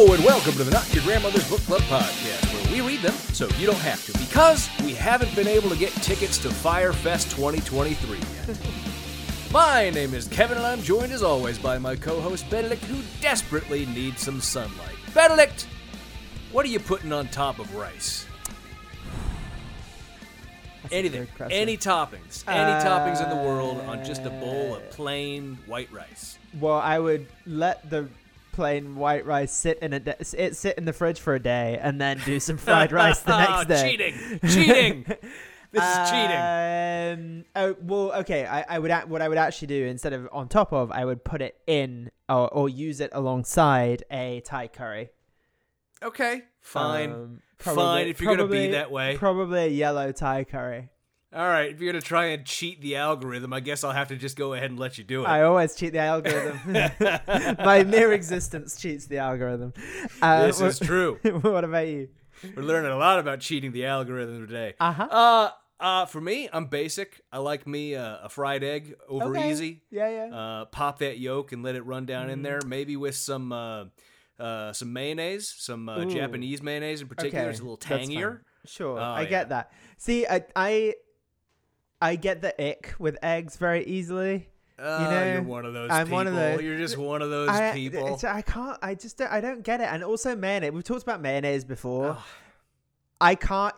Hello and welcome to the Not Your Grandmother's Book Club podcast, where we read them so you don't have to, because we haven't been able to get tickets to Firefest 2023 yet. my name is Kevin, and I'm joined as always by my co-host Benedict, who desperately needs some sunlight. Benedict, what are you putting on top of rice? Anything, any toppings, any toppings in the world on just a bowl Uh, of plain white rice. Well, I would let the plain white rice sit in a de- it sit in the fridge for a day and then do some fried rice the next day. Oh cheating, cheating. This is cheating. Um, oh well, okay. I, I would act, what I would actually do instead of on top of, I would put it in or, or use it alongside a Thai curry. Okay, fine, Um, fine. If you're gonna be probably- that way, probably a yellow Thai curry. All right. If you're gonna try and cheat the algorithm, I guess I'll have to just go ahead and let you do it. I always cheat the algorithm. My mere existence cheats the algorithm. Uh, this is true. what about you? We're learning a lot about cheating the algorithm today. Uh-huh. Uh, uh, for me, I'm basic. I like me uh, a fried egg over Okay. easy. Yeah, yeah. Uh, pop that yolk and let it run down Mm-hmm. in there. Maybe with some uh, uh, some mayonnaise, some uh, Japanese mayonnaise in particular. okay, It's a little tangier. Sure, Oh, I yeah. get that. See, I, I, I get the ick with eggs very easily. Uh, know, you're one of those I'm people. one of those- You're just one of those I, people. it's- I can't. I just. Don't, I don't get it. And also mayonnaise. We've talked about mayonnaise before. I can't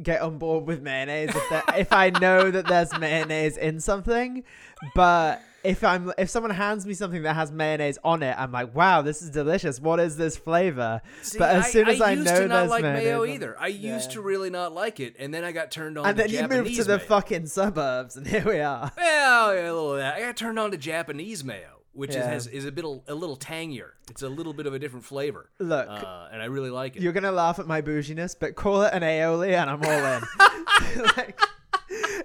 get on board with mayonnaise if that, if I know that there's mayonnaise in something, but if I'm if someone hands me something that has mayonnaise on it, I'm like, wow, this is delicious. What is this flavor? See, but as soon as I, used know to not there's like mayo either. I used Yeah. to really not like it, and then I got turned on. and then you moved to the mayo. fucking suburbs, and here we are. Well, yeah, a little of that. I got turned on to Japanese mayo, which Yeah. is, has, is a bit a little tangier. It's a little bit of a different flavor. Look, uh, and I really like it. You're gonna laugh at my bouginess, but call it an aioli, and I'm all in. like,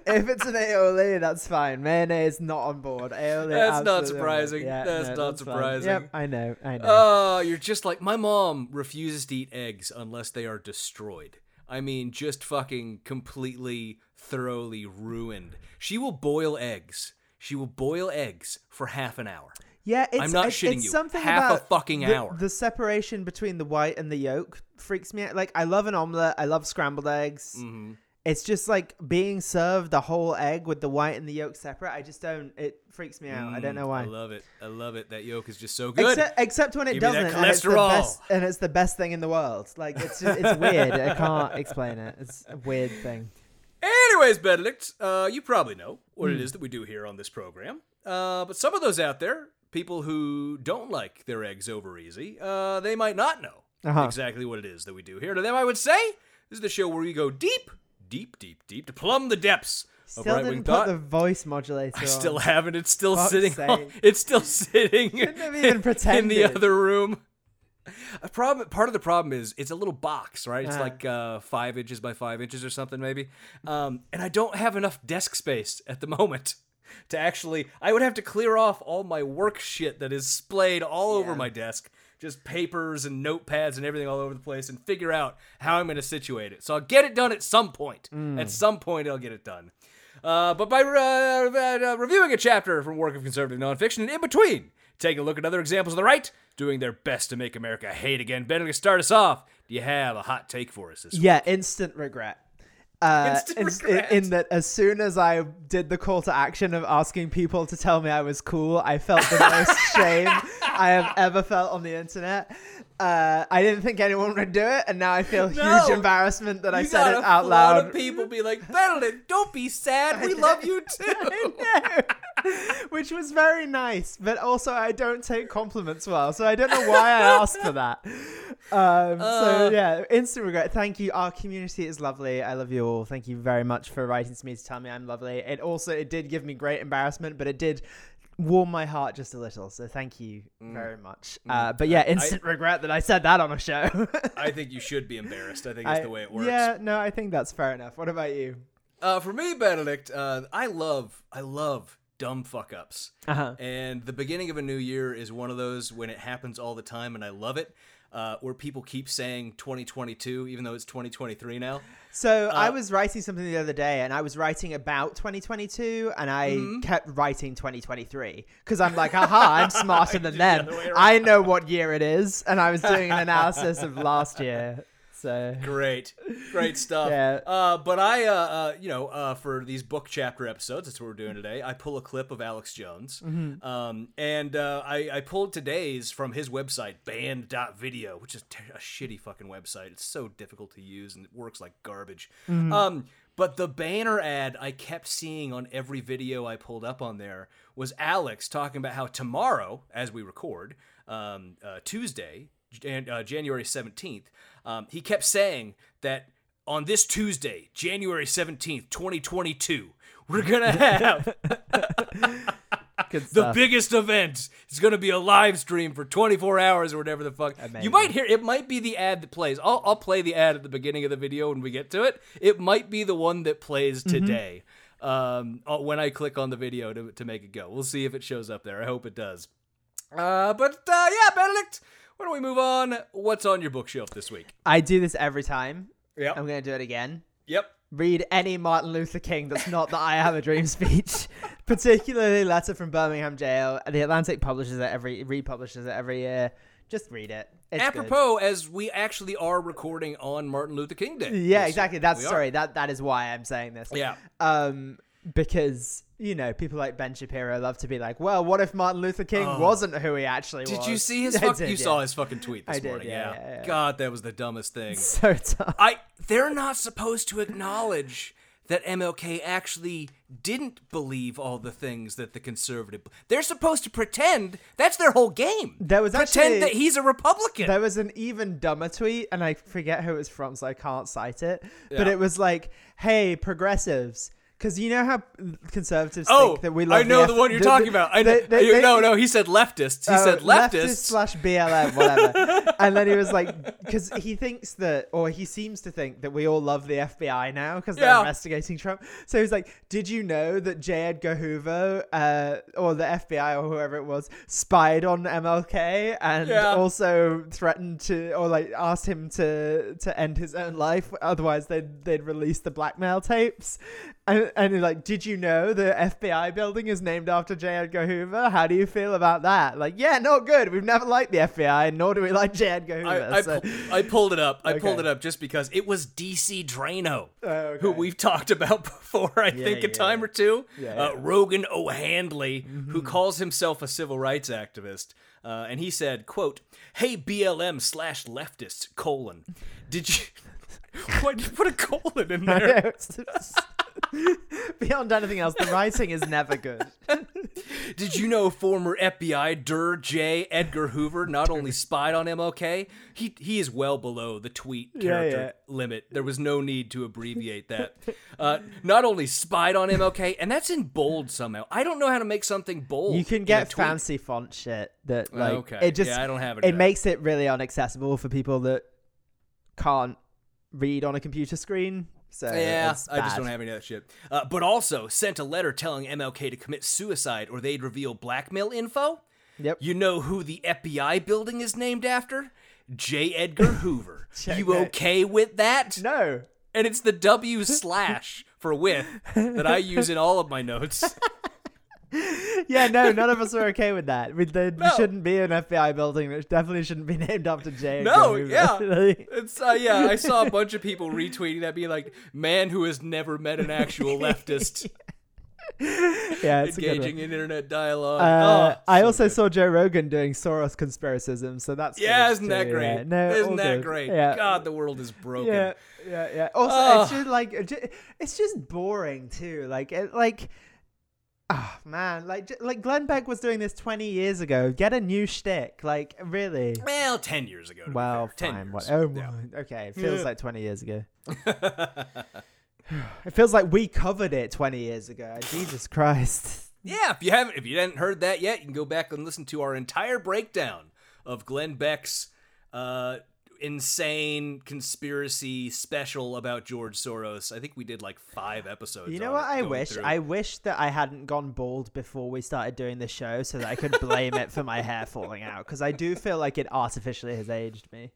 if it's an aioli, that's fine. Mayonnaise is not on board. Aioli. That's not absolutely on board. surprising. Yeah, That's no, not that's fine. surprising. Yep, I know. I know. Oh, you're just like my mom refuses to eat eggs unless they are destroyed. I mean, just fucking completely, thoroughly ruined. She will boil eggs. She will boil eggs for half an hour. yeah, it's, I'm not it's, shitting it's you. Something Half a about fucking the, hour. The separation between the white and the yolk freaks me out. Like, I love an omelet. I love scrambled eggs. Mm-hmm. It's just like being served the whole egg with the white and the yolk separate. I just don't. It freaks me out. I don't know why. Mm, I love it. I love it. That yolk is just so good. Except, except when it Give doesn't, and it's, best, and it's the best thing in the world. Like it's just, it's weird. I can't explain it. It's a weird thing. Anyways, Benedict, uh, you probably know what Hmm. it is that we do here on this program. Uh, but some of those out there, people who don't like their eggs over easy, uh, they might not know Uh-huh. exactly what it is that we do here. To them, I would say this is the show where we go deep, deep, deep, deep to plumb the depths of Still right didn't put thought. the voice modulator. I on. still haven't. It's still Fuck's sitting. On, it's still sitting even in the other room. A problem. Part of the problem is it's a little box, right? It's Uh-huh. like uh, five inches by five inches or something, maybe. Um, and I don't have enough desk space at the moment to actually. I would have to clear off all my work shit that is splayed all over my desk, just papers and notepads and everything all over the place, and figure out how I'm going to situate it. So I'll get it done at some point. Mm. At some point, I'll get it done. Uh, but by uh, uh, reviewing a chapter from work of conservative nonfiction, and in between, taking a look at other examples of the right doing their best to make America hate again. Benedict, start us off. Do you have a hot take for us this week? Yeah, instant regret. Uh, Instant ins- regret. In, in that, as soon as I did the call to action of asking people to tell me I was cool, I felt the most shame I have ever felt on the internet. Uh, I didn't think anyone would do it, and now I feel No. huge embarrassment that I said it out loud. Of people be like, Benedict, don't be sad. We love you too. Which was very nice, but also I don't take compliments well, so I don't know why I asked for that. Um, so Uh. yeah, instant regret. Thank you. Our community is lovely. I love you all. Thank you very much for writing to me to tell me I'm lovely. It also it did give me great embarrassment, but it did warmed my heart just a little. So thank you Mm. very much. Uh, but yeah, instant regret that I said that on a show. I think you should be embarrassed. I think it's I- the way it works. Yeah, no, I think that's fair enough. What about you? Uh, for me, Benedict, uh, I love, I love dumb fuck ups. Uh-huh. And the beginning of a new year is one of those when it happens all the time, and I love it. Uh, where people keep saying 2022, even though it's 2023 now. So I Uh, was writing something the other day, and I was writing about 2022, and I Mm-hmm. kept writing 2023 because I'm like, aha, I'm smarter than them. around. I know what year it is, and I was doing an analysis of last year. So Great, great stuff. Yeah. Uh, but I, uh, uh, you know, uh, for these book chapter episodes, that's what we're doing today. I pull a clip of Alex Jones, Mm-hmm. um, and uh, I, I pulled today's from his website, banned.video, which is a shitty fucking website. It's so difficult to use and it works like garbage. Mm-hmm. Um, but the banner ad I kept seeing on every video I pulled up on there was Alex talking about how tomorrow, as we record, um, uh, Tuesday, Jan- uh, January 17th, um, he kept saying that on this Tuesday, January 17th, 2022, we're going to have the biggest event. It's going to be a live stream for 24 hours or whatever the fuck. You might hear it might be the ad that plays. I'll, I'll play the ad at the beginning of the video when we get to it. It might be the one that plays Mm-hmm. today. Um, uh, when I click on the video to, to make it go, we'll see if it shows up there. I hope it does. Uh, but uh, yeah, Benedict, why don't we move on? What's on your bookshelf this week? I do this every time. Yep. I'm going to do it again. Yep. Read any Martin Luther King that's not the I Have a Dream speech, particularly Letter from Birmingham Jail. The Atlantic publishes it every, republishes it every year. Just read it. It's good. Apropos, as we actually are recording on Martin Luther King Day. Yeah, exactly. That's sorry. That that is why I'm saying this. Yeah. Um, because you know people like Ben Shapiro love to be like, well, what if Martin Luther King oh. wasn't who he actually Oh. Did was? you see his? Fuck, did, you yeah. saw his fucking tweet this I did, morning. yeah, yeah, yeah. God, that was the dumbest thing. So tough. I. They're not supposed to acknowledge that MLK actually didn't believe all the things that the conservative. They're supposed to pretend that's their whole game. There was pretend actually- that he's a Republican. There was an even dumber tweet, and I forget who it was from, so I can't cite it. But it was like, "Hey, progressives." Because you know how conservatives Oh, think that we love Oh I know F- the one you're talking about. I know. they- they- they- no, no, he said leftists. He Oh, said leftists. slash BLM, whatever. and then he was like, because he thinks that, or he seems to think that we all love the FBI now because they're Yeah. investigating Trump. So he's like, did you know that J. Edgar Hoover, uh, or the FBI or whoever it was, spied on MLK and Yeah. also threatened to, or like asked him to to end his own life, otherwise they'd they'd release the blackmail tapes. And, and like, did you know the FBI building is named after J. Edgar Hoover? How do you feel about that? Like, yeah, not good. We've never liked the FBI, nor do we like J. Edgar Hoover. I, I, so- pu- I pulled it up. I pulled it up just because it was DC Draino, Oh, who we've talked about before, I think, a time yeah. or two. Yeah, uh. Rogan O'Handley, Mm-hmm. who calls himself a civil rights activist. Uh, and he said, quote, Hey BLM slash leftists, colon. Did you... Why did you put a colon in there? Beyond anything else, the writing is never good. Did you know former FBI Dur J. Edgar Hoover not only spied on MLK, he he is well below the tweet Yeah, character limit. There was no need to abbreviate that. Uh, not only spied on MLK, and that's in bold somehow. I don't know how to make something bold. You can get fancy font shit that like Okay. it just Yeah, I don't have it it makes it really unaccessible for people that can't read on a computer screen. So Yeah, I just don't have any of that shit. Uh, but also sent a letter telling MLK to commit suicide or they'd reveal blackmail info. Yep. You know who the FBI building is named after? J. Edgar Hoover. You okay with that? No. And it's the W slash for with that I use in all of my notes. Yeah, no, none of us are okay with that. We, there No. shouldn't be an FBI building. It definitely shouldn't be named after J. No, yeah. It's uh, yeah, I saw a bunch of people retweeting that being like, man who has never met an actual leftist yeah, it's engaging in internet dialogue. Uh, oh, I so also good. saw Joe Rogan doing Soros conspiracism, so that's Yeah, isn't that too, great? yeah. No, isn't that good. great? Yeah. God, the world is broken. Yeah, yeah, yeah. Also, Ugh. it's just like it's just boring too. Like, it, like, oh man, like, like Glenn Beck was doing this twenty years ago. Get a new shtick, like, really. Well, ten years ago. Well, ten fine. years. What? Oh, Yeah. okay. It feels Yeah. like twenty years ago. it feels like we covered it twenty years ago. Jesus Christ. Yeah, if you haven't, if you hadn't heard that yet, you can go back and listen to our entire breakdown of Glenn Beck's uh, insane conspiracy special about George Soros. I think we did like five episodes. You know what I wish? through. I wish that I hadn't gone bald before we started doing the show so that I could blame it for my hair falling out because I do feel like it artificially has aged me.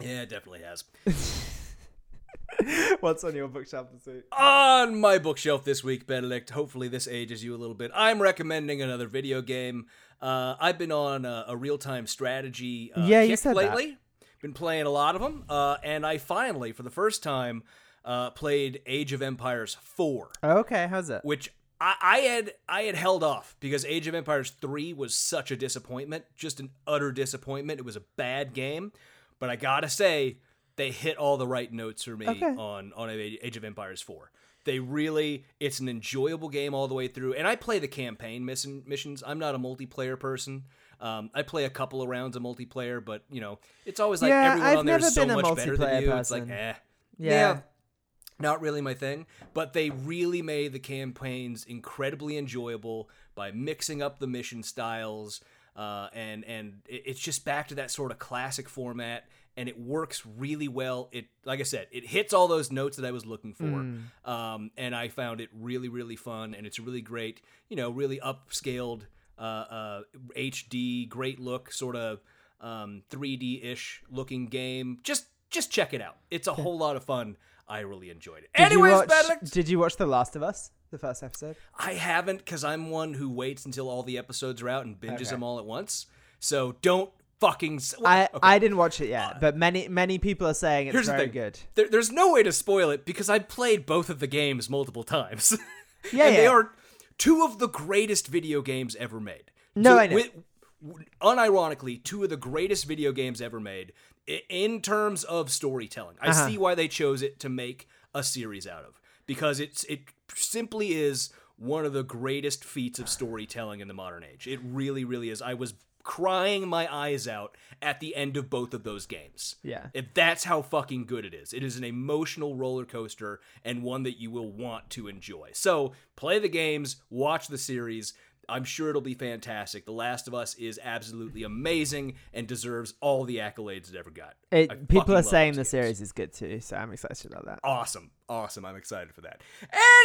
yeah, it definitely has. What's on your bookshelf this week? On my bookshelf this week, Benedict. Hopefully, this ages you a little bit. I'm recommending another video game. Uh, I've been on a, a real time strategy uh, Yeah, you said that. Been playing a lot of them, uh, and I finally, for the first time, uh, played Age of Empires 4, Okay, how's that? which I, I had I had held off because Age of Empires 3 was such a disappointment, just an utter disappointment. It was a bad game, but I gotta say they hit all the right notes for me Okay. on on Age of Empires 4. They really, it's an enjoyable game all the way through, and I play the campaign mission, missions. I'm not a multiplayer person. Um, I play a couple of rounds of multiplayer, but you know, it's always like Yeah, everyone I've on there so much better than you. It's like, person. eh, Yeah. not really my thing, but they really made the campaigns incredibly enjoyable by mixing up the mission styles, uh, and and it's just back to that sort of classic format, and it works really well. It, like I said, it hits all those notes that I was looking for, um, and I found it really really fun, and it's really great, you know, really upscaled, uh, uh, HD, great look, sort of um, 3D ish looking game. Just just check it out. It's a whole lot of fun. I really enjoyed it. Did Anyways, you watch, Benedict, Did you watch The Last of Us? The first episode? I haven't because I'm one who waits until all the episodes are out and binges Okay. them all at once. So don't fucking. s- well, I, okay. I didn't watch it yet, but many many people are saying it's very good. There, there's no way to spoil it because I played both of the games multiple times. Yeah, and they yeah. are two of the greatest video games ever made. No, I know. with- unironically, two of the greatest video games ever made in terms of storytelling. I Uh-huh. see why they chose it to make a series out of because it's it simply is one of the greatest feats of storytelling in the modern age. It really, really is. I was crying my eyes out at the end of both of those games. Yeah. If that's how fucking good it is. It is an emotional roller coaster and one that you will want to enjoy. So play the games, watch the series. I'm sure it'll be fantastic. The Last of Us is absolutely amazing and deserves all the accolades it ever got. It, people are saying the games. series is good too, so I'm excited about that. Awesome. Awesome. I'm excited for that.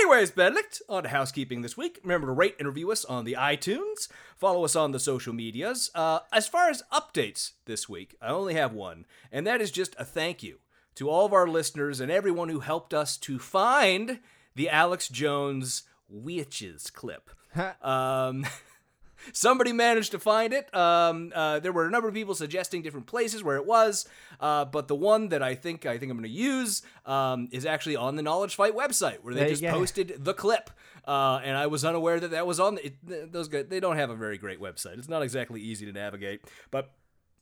Anyways, Benedict, on to housekeeping this week. Remember to rate and review us on the iTunes. Follow us on the social medias. Uh, as far as updates this week, I only have one, and that is just a thank you to all of our listeners and everyone who helped us to find the Alex Jones Witches clip. um, Somebody managed to find it. Um, uh, there were a number of people suggesting different places where it was, uh, but the one that I think I think I'm going to use um, is actually on the Knowledge Fight website, where they There just posted the clip. Uh, and I was unaware that that was on. It, those guys, they don't have a very great website. It's not exactly easy to navigate, but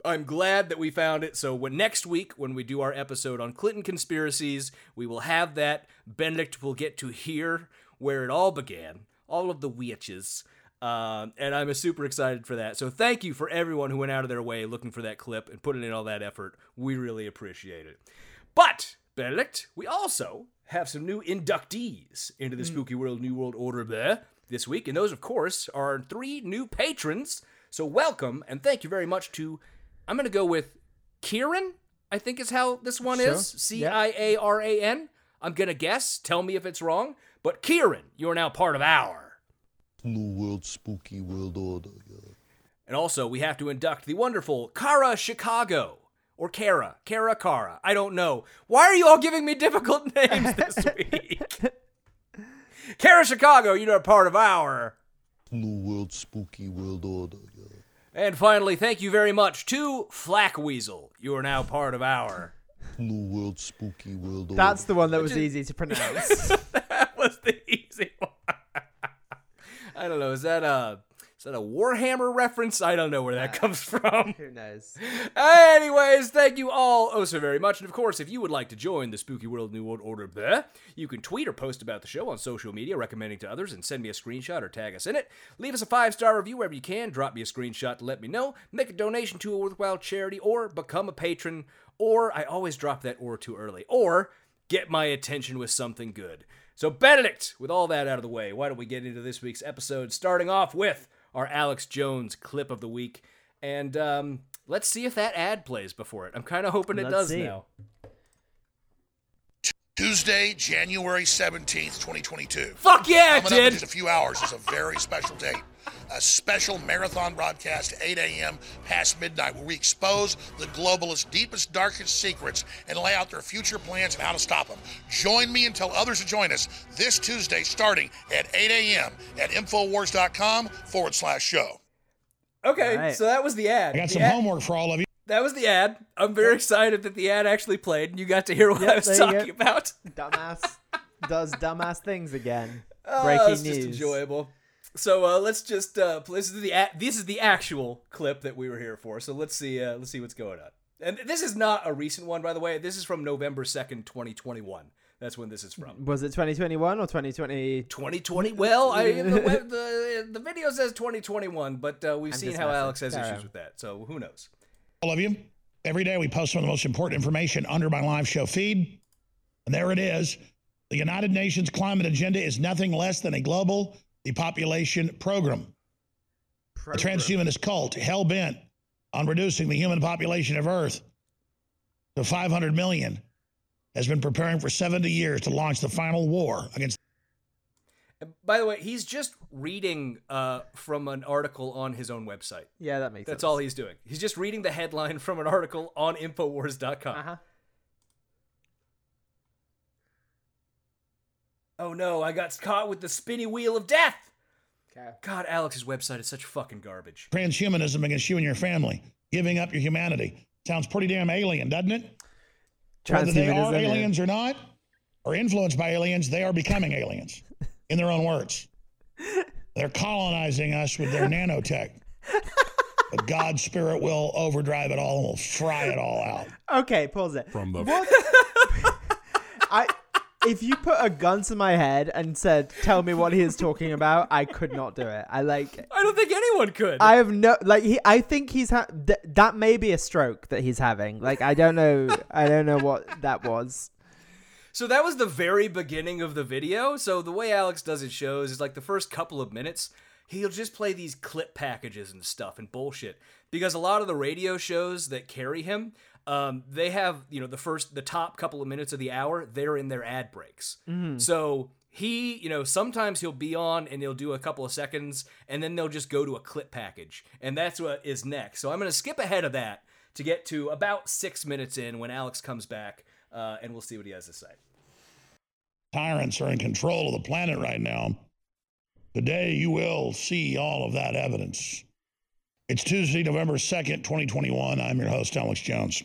I'm glad that we found it. So when next week, when we do our episode on Clinton conspiracies, we will have that. Benedict will get to hear where it all began, all of the witches. Um, and I'm super excited for that. So thank you for everyone who went out of their way looking for that clip and putting in all that effort. We really appreciate it. But Benedict, we also have some new inductees into the Spooky World New World Order there this week, and those, of course, are three new patrons. So welcome and thank you very much to. I'm going to go with Kieran. I think is how this one Sure. is. C I A R A N. I'm going to guess. Tell me if it's wrong. But Kieran, you're now part of our. New World Spooky World Order. Yeah. And also, we have to induct the wonderful Kara Chicago. Or Kara. Kara Kara. I don't know. Why are you all giving me difficult names this week? Kara Chicago, you're a part of our. New World Spooky World Order. Yeah. And finally, thank you very much to Flack Weasel. You are now part of our. New World Spooky World Order. That's the one that was easy to pronounce. That was the easy one. I don't know. Is that a is that a Warhammer reference? I don't know where that comes from. Who knows? Anyways, thank you all oh so very much. And of course, if you would like to join the Spooky World New World Order, bleh, you can tweet or post about the show on social media, recommending to others, and send me a screenshot or tag us in it. Leave us a five star review wherever you can. Drop me a screenshot to let me know. Make a donation to a worthwhile charity, or become a patron. Or I always drop that or too early. Or get my attention with something good. So, Benedict, with all that out of the way, why don't we get into this week's episode, starting off with our Alex Jones clip of the week. And um, let's see if that ad plays before it. I'm kind of hoping it Let's does see. now. Tuesday, January 17th, 2022. Fuck yeah, it Coming up in just a few hours is a very special date. A special marathon broadcast at 8 a.m. past midnight where we expose the globalists' deepest, darkest secrets and lay out their future plans and how to stop them. Join me and tell others to join us this Tuesday starting at 8 a.m. at Infowars.com forward slash show. Okay, Right. so that was the ad. I got The some ad- homework for all of you. That was the ad. I'm very excited that the ad actually played and you got to hear what Yep, I was talking about. Dumbass does dumbass things again. Oh, Breaking it's news. just enjoyable. So uh, let's just uh, this is the a- this is the actual clip that we were here for. So let's see uh, let's see what's going on. And this is not a recent one, by the way. This is from November second, twenty twenty one. That's when this is from. Was it 2021 or 2020? 2020. Well, I, the, the the video says 2021, but uh, we've I'm seen how. Alex has Carry issues with that. So who knows? all of you. Every day we post some of the most important information under my live show feed. And there it is. The United Nations climate agenda is nothing less than a global depopulation program. A transhumanist cult hell bent on reducing the human population of Earth to 500 million has been preparing for 70 years to launch the final war against by the way, he's just reading uh, from an article on his own website. Yeah, that makes That's sense. all he's doing. He's just reading the headline from an article on Infowars.com. Uh-huh. Oh no, I got caught with the spinny wheel of death. Okay. God, Alex's website is such fucking garbage. transhumanism against you and your family, giving up your humanity. Sounds pretty damn alien, doesn't it? Whether they are Transhumanism, yeah. aliens or not, or influenced by aliens, they are becoming aliens, in their own words. They're colonizing us with their nanotech. But God's spirit will overdrive it all and will fry it all out. Okay, pause it. From the What? I if you put a gun to my head and said, "Tell me what he is talking about," I could not do it. I like. I don't think anyone could. I have no like he. I think he's ha- th- that may be a stroke that he's having. Like I don't know. I don't know what that was. So that was the very beginning of the video. So the way Alex does his shows is like the first couple of minutes, he'll just play these clip packages and stuff and bullshit. Because a lot of the radio shows that carry him, um, they have you know the first the top couple of minutes of the hour they're in their ad breaks. So he you know sometimes he'll be on and he'll do a couple of seconds and then they'll just go to a clip package and that's what is next. So I'm gonna skip ahead of that to get to about six minutes in when Alex comes back uh, and we'll see what he has to say. Tyrants are in control of the planet right now. Today, you will see all of that evidence. It's Tuesday, November 2nd, 2021. I'm your host, Alex Jones.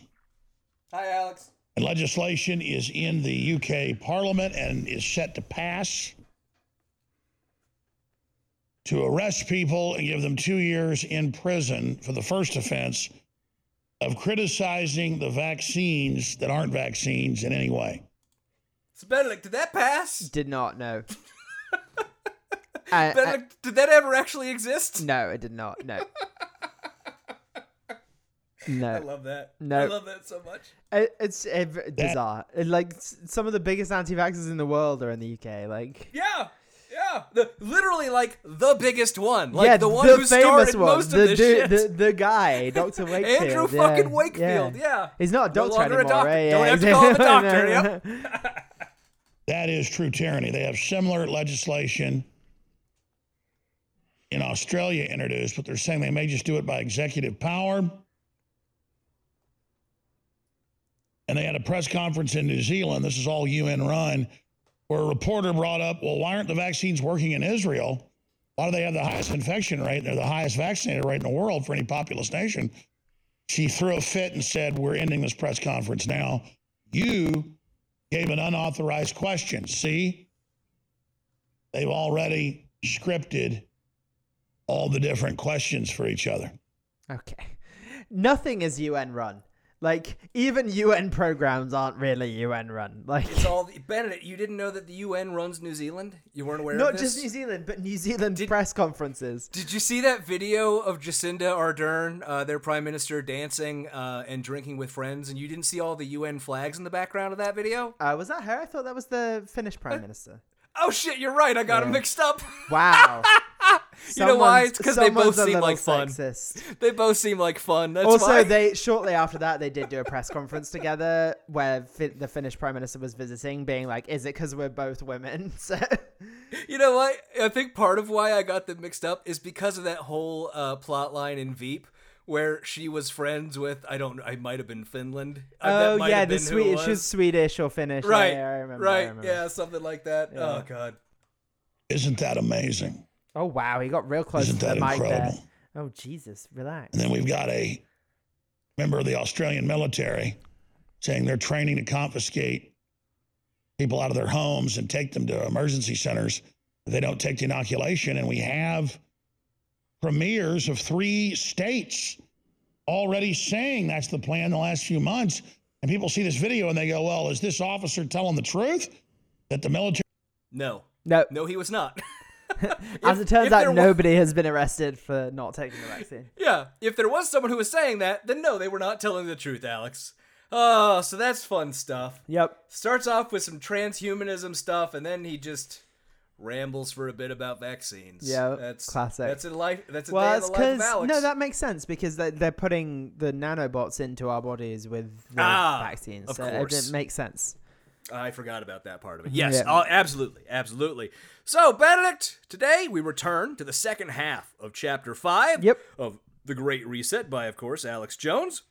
Hi, Alex. And legislation is in the UK Parliament and is set to pass to arrest people and give them two years in prison for the first offense of criticizing the vaccines that aren't vaccines in any way. So Benedict, did that pass? Did not know. I, I, Benedict, did that ever actually exist? no, it did not. No. I love that. No. I love that so much. It, it's v- bizarre. It, like some of the biggest anti-vaxxers in the world are in the UK. Like Yeah, yeah. The literally like the biggest one, like yeah, the one who started most the of this dude- shit. the, the guy, Doctor Wakefield. Andrew yeah, fucking Wakefield. Yeah. He's not a No doctor longer a doctor. right? Don't have to call him a doctor, No, yep. no. That is true tyranny. They have similar legislation in Australia introduced, but they're saying they may just do it by executive power. And they had a press conference in New Zealand. This is all UN run, where a reporter brought up, well, why aren't the vaccines working in Israel? Why do they have the highest infection rate? They're the highest vaccinated rate in the world for any populous nation. She threw a fit and said, We're ending this press conference now. You gave an unauthorized question. See, they've already scripted all the different questions for each other. Okay. Nothing is UN run. Like even UN programs aren't really UN run. Like It's all Benedict. You didn't know that the UN runs New Zealand? You weren't aware not just New Zealand, but New Zealand Did- press conferences. Did you see that video of Jacinda Ardern, uh, their prime minister, dancing uh, and drinking with friends, and you didn't see all the UN flags in the background of that video? Uh, was that her? I thought that was the Finnish prime minister. Oh shit, you're right. I got Yeah. mixed up. Wow. You know why? Someone's- It's 'cause they both seem like fun. sexist. they both seem like fun. That's also, why. they shortly after that they did do a press conference together where fi- the Finnish prime minister was visiting, being like, "Is it because we're both women?" So You know what? I think part of why I got them mixed up is because of that whole uh, plot line in Veep where she was friends with I don't I might have been Finland. That oh yeah, the been Swedish, was. she was Swedish or Finnish. Right, yeah, I remember. I right, remember. yeah, something like that. Yeah. Oh god. Isn't that amazing? Oh wow, he got real close Isn't to the that mic there. incredible? Oh Jesus, relax. And then we've got a member of the Australian military saying they're training to confiscate people out of their homes and take them to emergency centers if they don't take the inoculation. And we have premiers of three states already saying that's the plan the last few months. And people see this video and they go, well, is this officer telling the truth? That the military No. No, No, he was not. as If- it turns out, nobody has been arrested for not taking the vaccine. Yeah, if there was someone who was saying that, then no, they were not telling the truth, Alex. Oh, so that's fun stuff. Yep. Starts off with some transhumanism stuff, and then he just rambles for a bit about vaccines. Yeah, that's classic. That's a life. That's a Well, day in the life Alex. no, that makes sense because they, they're putting the nanobots into our bodies with the Ah, vaccines. of so it- course. it makes sense. I forgot about that part of it. Yes, Yeah. oh, absolutely, absolutely. So, Benedict, today we return to the second half of Chapter Five. Yep. Of the Great Reset by, of course, Alex Jones.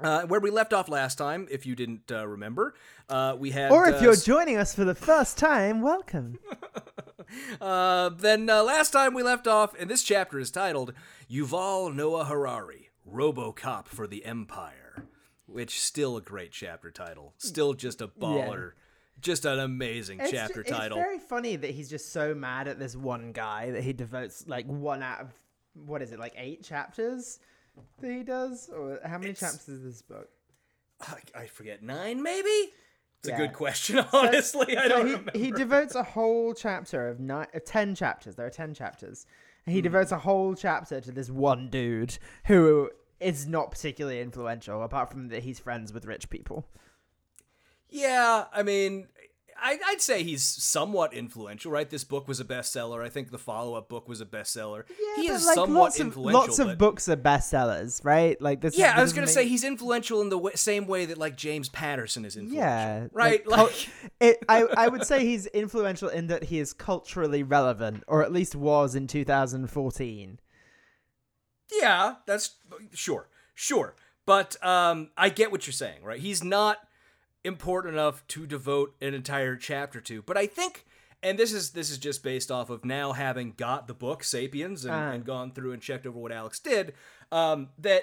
Uh, where we left off last time, if you didn't uh, remember, uh, we had. Or if uh, you're joining us for the first time, welcome. Uh, then uh, last time we left off, and this chapter is titled Yuval Noah Harari, RoboCop for the Empire, which still a great chapter title, still just a baller, just an amazing It's chapter ju- title. It's very funny that he's just so mad at this one guy that he devotes like one out of what is it, like eight chapters that he does? Or how many It's- chapters is this book? I, I forget nine, maybe. It's a good question, honestly. I don't he, remember. he devotes a whole chapter of nine, of ten chapters. There are ten chapters. And he hmm. devotes a whole chapter to this one dude who is not particularly influential, apart from that he's friends with rich people. Yeah, I mean, I, I'd say he's somewhat influential, right? This book was a bestseller. I think the follow-up book was a bestseller. he but, is like, somewhat lots of, influential. Lots of but- books are bestsellers, right? Like this. Yeah, I this was gonna doesn't say he's influential in the w- same way that like James Patterson is influential. Yeah, right. like, Like, it, I I would say he's influential in that he is culturally relevant, or at least was in 2014. yeah, that's sure, sure. But um, I get what you're saying, right? He's not important enough to devote an entire chapter to. But I think, and this is this is just based off of now having got the book *Sapiens* and, Ah. and gone through and checked over what Alex did. Um, that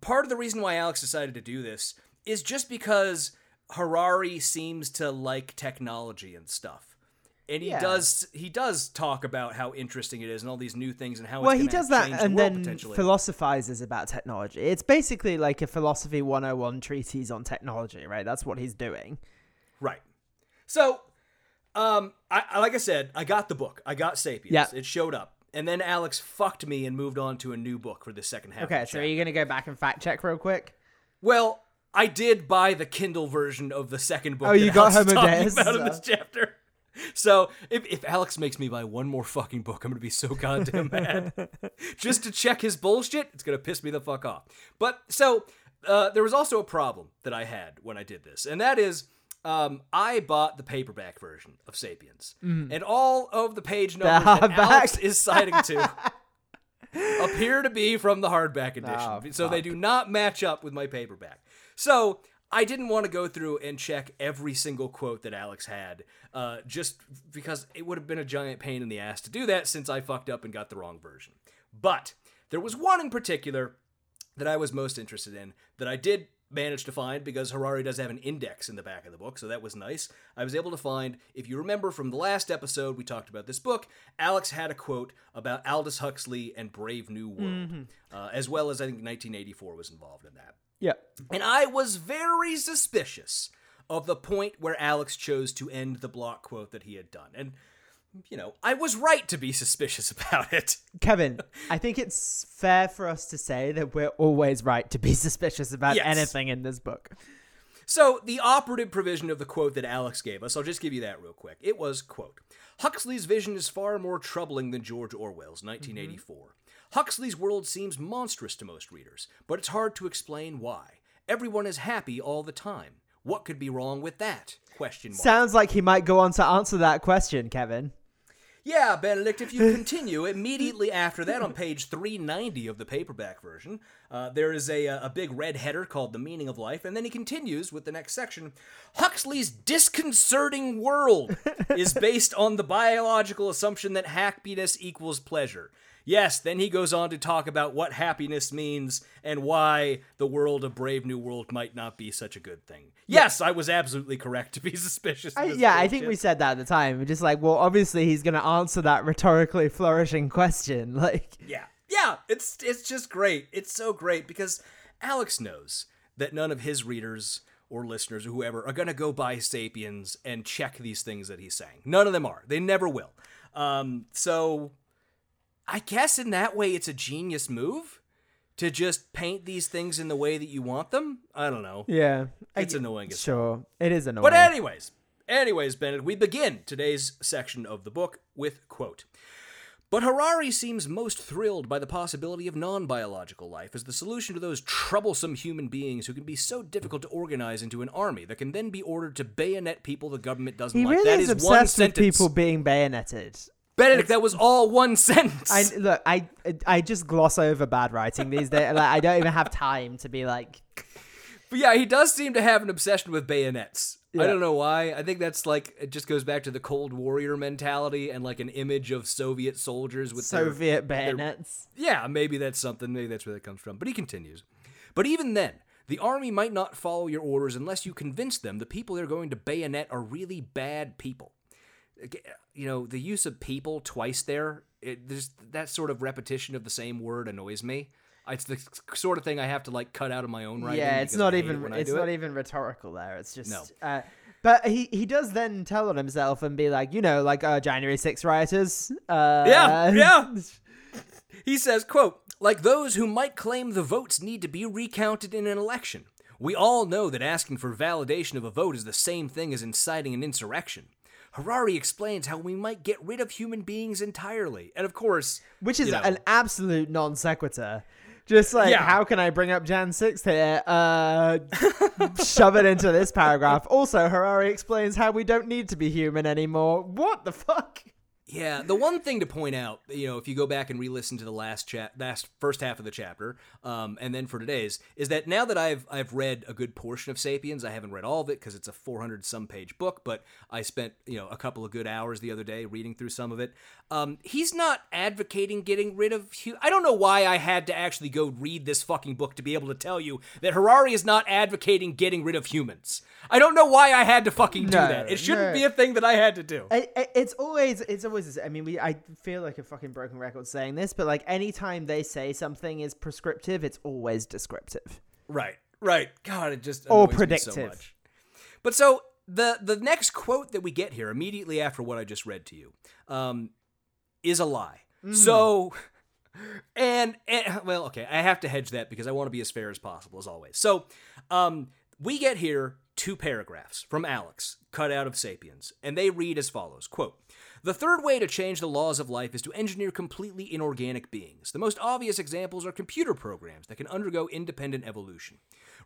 part of the reason why Alex decided to do this is just because Harari seems to like technology and stuff. And he Yeah. does he does talk about how interesting it is and all these new things and how well, it's he does that change the and then philosophizes about technology. It's basically like a philosophy 101 treatise on technology, right? That's what he's doing. Right. So, um, I, like I said, I got the book. I got *Sapiens*. Yeah. It showed up, and then Alex fucked me and moved on to a new book for the second half. Okay, of the so are you gonna go back and fact check real quick? Well, I did buy the Kindle version of the second book. Oh, you that got Homo Deus, about in this chapter. So if, if Alex makes me buy one more fucking book, I'm gonna be so goddamn mad. Just to check his bullshit, it's gonna piss me the fuck off. But so uh, there was also a problem that I had when I did this, and that is. Um, I bought the paperback version of *Sapiens*, and all of the page numbers that? Alex is citing to appear to be from the hardback edition. Oh, so they do not match up with my paperback. So I didn't want to go through and check every single quote that Alex had, uh, just because it would have been a giant pain in the ass to do that since I fucked up and got the wrong version. But there was one in particular that I was most interested in that I did manage to find because Harari does have an index in the back of the book, so that was nice. I was able to find, if you remember from the last episode we talked about this book, Alex had a quote about Aldous Huxley and Brave New World, uh, as well as I think 1984 was involved in that. Yeah. And I was very suspicious of the point where Alex chose to end the block quote that he had done. And, you know, I was right to be suspicious about it. Kevin, I think it's fair for us to say that we're always right to be suspicious about Yes. anything in this book. So the operative provision of the quote that Alex gave us, I'll just give you that real quick. It was quote Huxley's vision is far more troubling than George Orwell's mm-hmm. 1984. Huxley's world seems monstrous to most readers, but it's hard to explain why. Everyone is happy all the time. What could be wrong with that? Question mark. Sounds like he might go on to answer that question, Kevin. Yeah, Benedict, if you continue, immediately after that, on page 390 of the paperback version, uh, there is a, a big red header called The Meaning of Life, and then he continues with the next section Huxley's disconcerting world is based on the biological assumption that happiness equals pleasure. Yes, then he goes on to talk about what happiness means and why the world of Brave New World might not be such a good thing. Yes, I was absolutely correct to be suspicious. I, this yeah, I think we said that at the time. We're just like, well, obviously he's going to answer that rhetorically flourishing question. Like, Yeah. Yeah, it's it's just great. It's so great because Alex knows that none of his readers or listeners or whoever are going to go buy Sapiens and check these things that he's saying. None of them are. They never will. Um, so I guess in that way it's a genius move to just paint these things in the way that you want them. I don't know. yeah. It's g- annoying Sure. It is annoying. But anyways, anyways, Bennett, we begin today's section of the book with quote. But Harari seems most thrilled by the possibility of non-biological life as the solution to those troublesome human beings who can be so difficult to organize into an army that can then be ordered to bayonet people the government doesn't he like. really that is is one obsessed with people being bayoneted. Benedict, that was all one sentence. I look, I I just gloss over bad writing these days. Like, I don't even have time to be like, But yeah, he does seem to have an obsession with bayonets. I don't know why. I think that's like it just goes back to the Cold Warrior mentality and like an image of Soviet soldiers with Soviet their- bayonets. yeah, maybe that's something. Maybe that's where that comes from. But he continues. But even then, the army might not follow your orders unless you convince them the people they're going to bayonet are really bad people. You know, the use of people twice there, it, there's that sort of repetition of the same word annoys me. It's the sort of thing I have to like cut out of my own writing. yeah, it's not hate it even it's not it. even rhetorical there. It's just No. Uh, but he he does then tell on himself and be like, you know, like uh, January 6 rioters. Uh, Yeah, yeah. He says, quote, like those who might claim the votes need to be recounted in an election. We all know that asking for validation of a vote is the same thing as inciting an insurrection. Harari explains how we might get rid of human beings entirely. And of course, which is you know, an absolute non sequitur. Just like, Yeah. how can I bring up Jan 6 here? Uh, shove it into this paragraph. Also, Harari explains how we don't need to be human anymore. What the fuck? Yeah, the one thing to point out, you know, if you go back and re-listen to the last chat, last first half of the chapter, um, and then for today's, is that now that I've I've read a good portion of *Sapiens*, I haven't read all of it because it's a 400 some page book, but I spent you know a couple of good hours the other day reading through some of it. Um, he's not advocating getting rid of. Hu- I don't know why I had to actually go read this fucking book to be able to tell you that Harari is not advocating getting rid of humans. I don't know why I had to fucking do No, that. It shouldn't no. be a thing that I had to do. I, I- it's always it's always I mean we I feel like a fucking broken record saying this but like anytime they say something is prescriptive it's always descriptive Right, right. God, it just Or predictive. So much. But so the the next quote that we get here immediately after what I just read to you, um, is a lie. So, and, and well, okay, I have to hedge that because I want to be as fair as possible as always. So, um, we get here two paragraphs from Alex cut out of *Sapiens*, and they read as follows: "Quote." The third way to change the laws of life is to engineer completely inorganic beings. The most obvious examples are computer programs that can undergo independent evolution.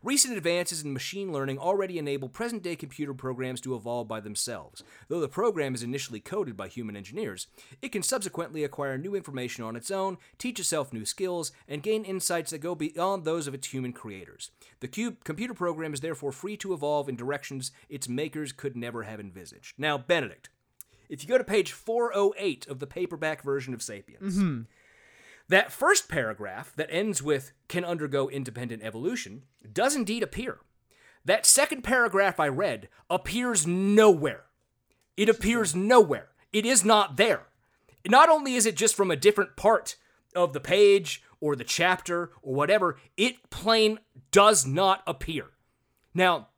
Recent advances in machine learning already enable present day computer programs to evolve by themselves. Though the program is initially coded by human engineers, it can subsequently acquire new information on its own, teach itself new skills, and gain insights that go beyond those of its human creators. The cube computer program is therefore free to evolve in directions its makers could never have envisaged. Now, Benedict, if you go to page 408 of the paperback version of Sapiens, mm-hmm. that first paragraph that ends with can undergo independent evolution does indeed appear. That second paragraph I read appears nowhere. It appears nowhere. It is not there. Not only is it just from a different part of the page or the chapter or whatever, it plain does not appear. Now,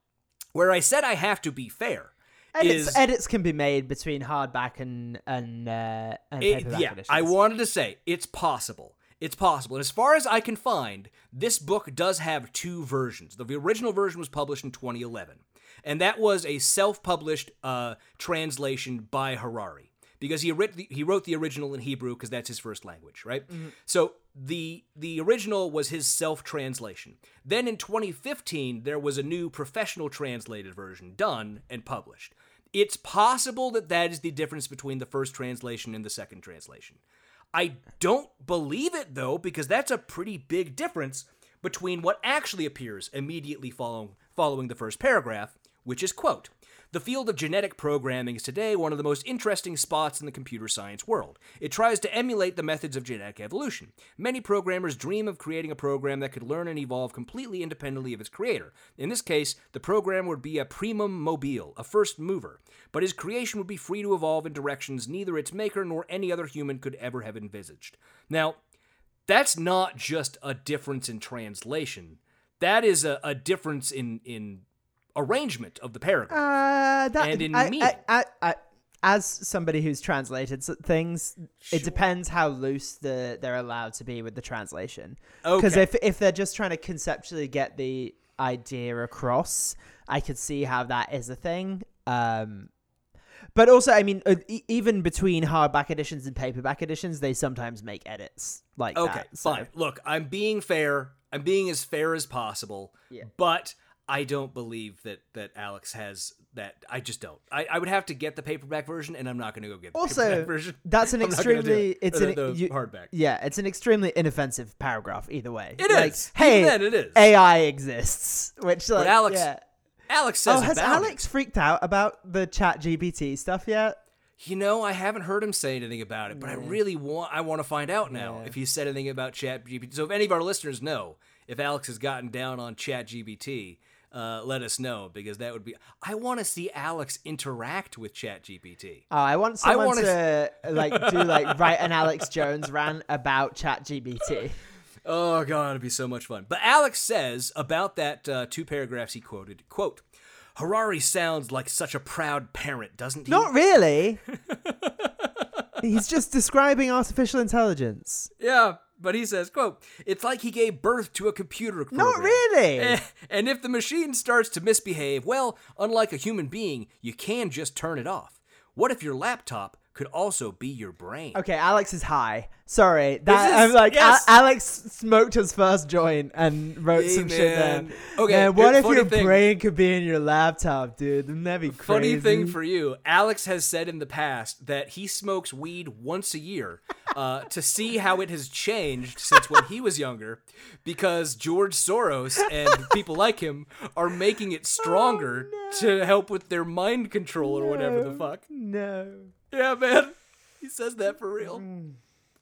where I said I have to be fair edits is edits can be made between hardback and and uh and It- paperback yeah, editions. I wanted to say it's possible. It's possible. And as far as I can find, this book does have two versions. The original version was published in 2011, and that was a self published uh, translation by Harari. Because he wrote the, he wrote the original in Hebrew because that's his first language, right? So the the original was his self translation. Then in 2015 there was a new professional translated version done and published. It's possible that that is the difference between the first translation and the second translation. I don't believe it though, because that's a pretty big difference between what actually appears immediately following, following the first paragraph, which is quote, the field of genetic programming is today one of the most interesting spots in the computer science world. It tries to emulate the methods of genetic evolution. Many programmers dream of creating a program that could learn and evolve completely independently of its creator. In this case, the program would be a primum mobile, a first mover, but his creation would be free to evolve in directions neither its maker nor any other human could ever have envisaged. Now, that's not just a difference in translation. That is a, a difference in in arrangement of the paragraph. Uh, that, And in I, meaning. I, I, as somebody who's translated things, it depends how loose the they're allowed to be with the translation. Because Okay. if if they're just trying to conceptually get the idea across, I could see how that is a thing. Um, but also, I mean, even between hardback editions and paperback editions, they sometimes make edits like Okay, that. so- fine. Look, I'm being fair. I'm being as fair as possible. Yeah. But I don't believe that that Alex has that. I just don't. I, I would have to get the paperback version, and I'm not going to go get the Also, paperback version. that's an I'm extremely it. it's an the you- hardback. Yeah, it's an extremely inoffensive paragraph either way. It like, is. Hey, Even then, it is. AI exists, which like Alex yeah. Alex says Oh, has Alex freaked out about the Chat GPT stuff yet? You know, I haven't heard him say anything about it, but I really want. I want to find out now if he said anything about Chat GPT. So if any of our listeners know if Alex has gotten down on Chat GPT. Uh, let us know because that would be. I want to see Alex interact with ChatGPT. Oh, I want I someone wanna to like do like write an Alex Jones rant about ChatGPT. Oh god, it'd be so much fun. But Alex says about that uh, two paragraphs he quoted, quote, Harari sounds like such a proud parent, doesn't he? Not really. He's just describing artificial intelligence. Yeah, but he says, quote, it's like he gave birth to a computer program. Not really. And if the machine starts to misbehave, well, unlike a human being, you can just turn it off. What if your laptop could also be your brain? Okay, Alex is high. Sorry, that is- I'm like yes. A- Alex smoked his first joint and wrote Hey, some shit man. down. Okay, man, what if your thing. brain could be in your laptop, dude? Wouldn't that be crazy? Funny thing for you, Alex has said in the past that he smokes weed once a year uh, to see how it has changed since when he was younger, because George Soros and people like him are making it stronger to help with their mind control or whatever the fuck. no. Yeah, man, he says that for real.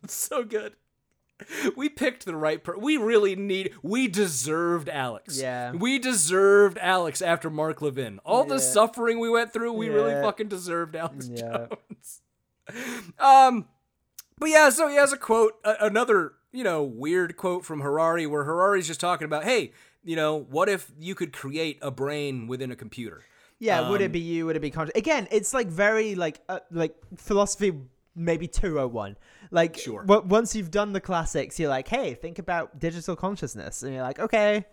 It's so good. We picked the right per. We really need. We deserved Alex. Yeah. We deserved Alex after Mark Levin. All the suffering we went through, we really fucking deserved Alex Yeah. Jones. Um, but yeah, so he has a quote, a- another you know weird quote from Harari, where Harari's just talking about, hey, you know, what if you could create a brain within a computer? Yeah, would Um, it be you? Would it be conscious? Again, it's like very like uh, like philosophy maybe 201. Like Sure. w- once you've done the classics, you're like, "Hey, think about digital consciousness." And you're like, "Okay."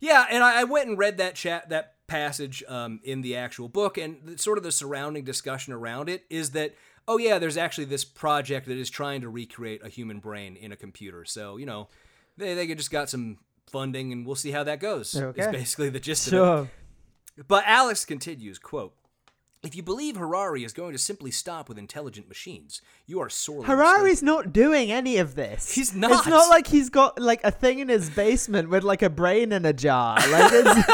Yeah, and I, I went and read that chat that passage um, in the actual book, and the, sort of the surrounding discussion around it is that oh yeah, there's actually this project that is trying to recreate a human brain in a computer. So you know, they they just got some funding, and we'll see how that goes. Is Okay. basically the gist of it. But Alex continues, quote. If you believe Harari is going to simply stop with intelligent machines, you are sorely Harari's not doing any of this. He's not. It's not. like he's got like a thing in his basement with like a brain in a jar. Like it's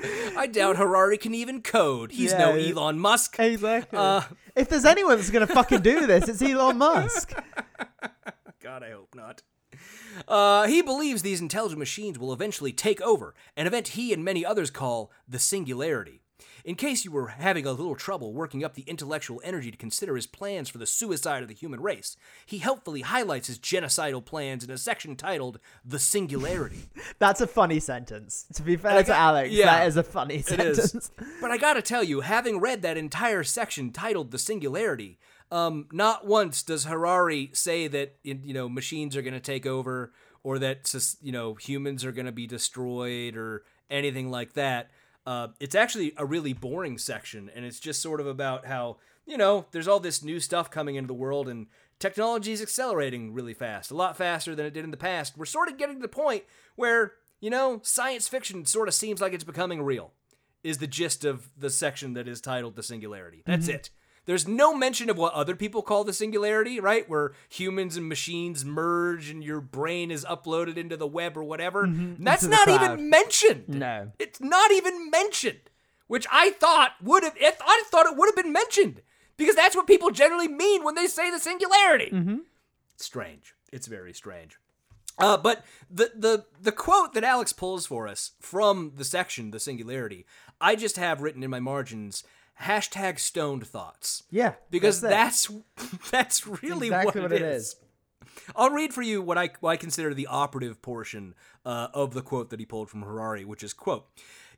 I doubt Harari can even code. He's no Yeah. Elon Musk. exactly. Uh, if there's anyone that's gonna fucking do this, it's Elon Musk. God, I hope not. Uh, he believes these intelligent machines will eventually take over, an event he and many others call the singularity. In case you were having a little trouble working up the intellectual energy to consider his plans for the suicide of the human race, he helpfully highlights his genocidal plans in a section titled The Singularity. That's a funny sentence. To be fair I to Alex, yeah, that is a funny sentence. is. But I gotta tell you, having read that entire section titled The Singularity, Um, not once does Harari say that you know machines are going to take over or that you know humans are going to be destroyed or anything like that. Uh, it's actually a really boring section, and it's just sort of about how you know there's all this new stuff coming into the world, and technology is accelerating really fast, a lot faster than it did in the past. We're sort of getting to the point where you know science fiction sort of seems like it's becoming real. Is the gist of the section that is titled "The Singularity." That's it. There's no mention of what other people call the singularity, right? Where humans and machines merge and your brain is uploaded into the web or whatever. That's Into the not cloud. even mentioned. No. It's not even mentioned, which I thought would have. I thought- I thought it would have been mentioned because that's what people generally mean when they say the singularity. Strange. It's very strange. Uh, but the the the quote that Alex pulls for us from the section, the singularity, I just have written in my margins hashtag stoned thoughts Yeah, because that's that's that's really Exactly what, what it it is. is. I'll read for you what I, what I consider the operative portion uh, of the quote that he pulled from Harari, which is quote.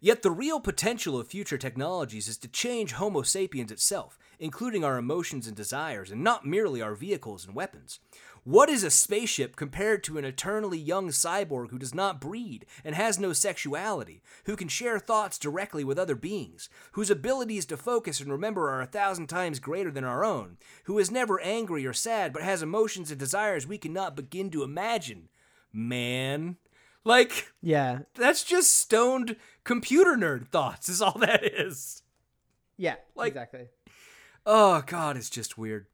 Yet the real potential of future technologies is to change Homo sapiens itself, including our emotions and desires, and not merely our vehicles and weapons. What is a spaceship compared to an eternally young cyborg who does not breed and has no sexuality, who can share thoughts directly with other beings, whose abilities to focus and remember are a thousand times greater than our own, who is never angry or sad but has emotions and desires we cannot begin to imagine? Man. Like, Yeah, that's just stoned computer nerd thoughts, is all that is. yeah, Like- exactly. Oh god, it's just weird.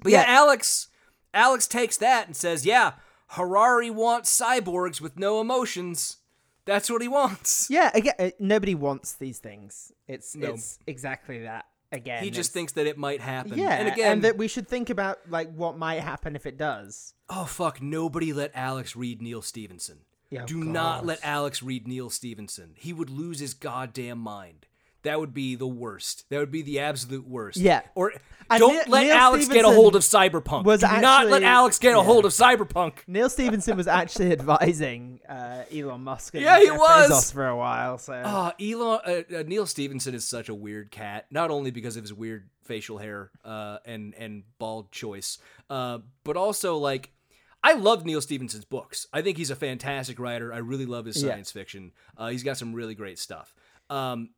But yeah, Yeah. Alex Alex takes that and says, "Yeah, Harari wants cyborgs with no emotions. That's what he wants." Yeah, again, uh, nobody wants these things. It's No. it's exactly that. Again, he just thinks that it might happen. yeah, and again, and that we should think about like what might happen if it does. oh fuck, nobody let Alex read Neal Stephenson. Yeah, Do not let Alex read Neal Stephenson. He would lose his goddamn mind. That would be the worst. That would be the absolute worst. Yeah. Or don't let Neil Alex get a hold of Cyberpunk. was Do not let Alex get a hold of Cyberpunk. Neal Stephenson was actually advising uh, Elon Musk. And Yeah, he Jeff was. Bezos for a while. So Oh, Elon uh, uh, Neal Stephenson is such a weird cat. Not only because of his weird facial hair uh, and and bald choice, uh, but also like I love Neal Stephenson's books. I think he's a fantastic writer. I really love his Yeah. science fiction. Uh, he's got some really great stuff. Um,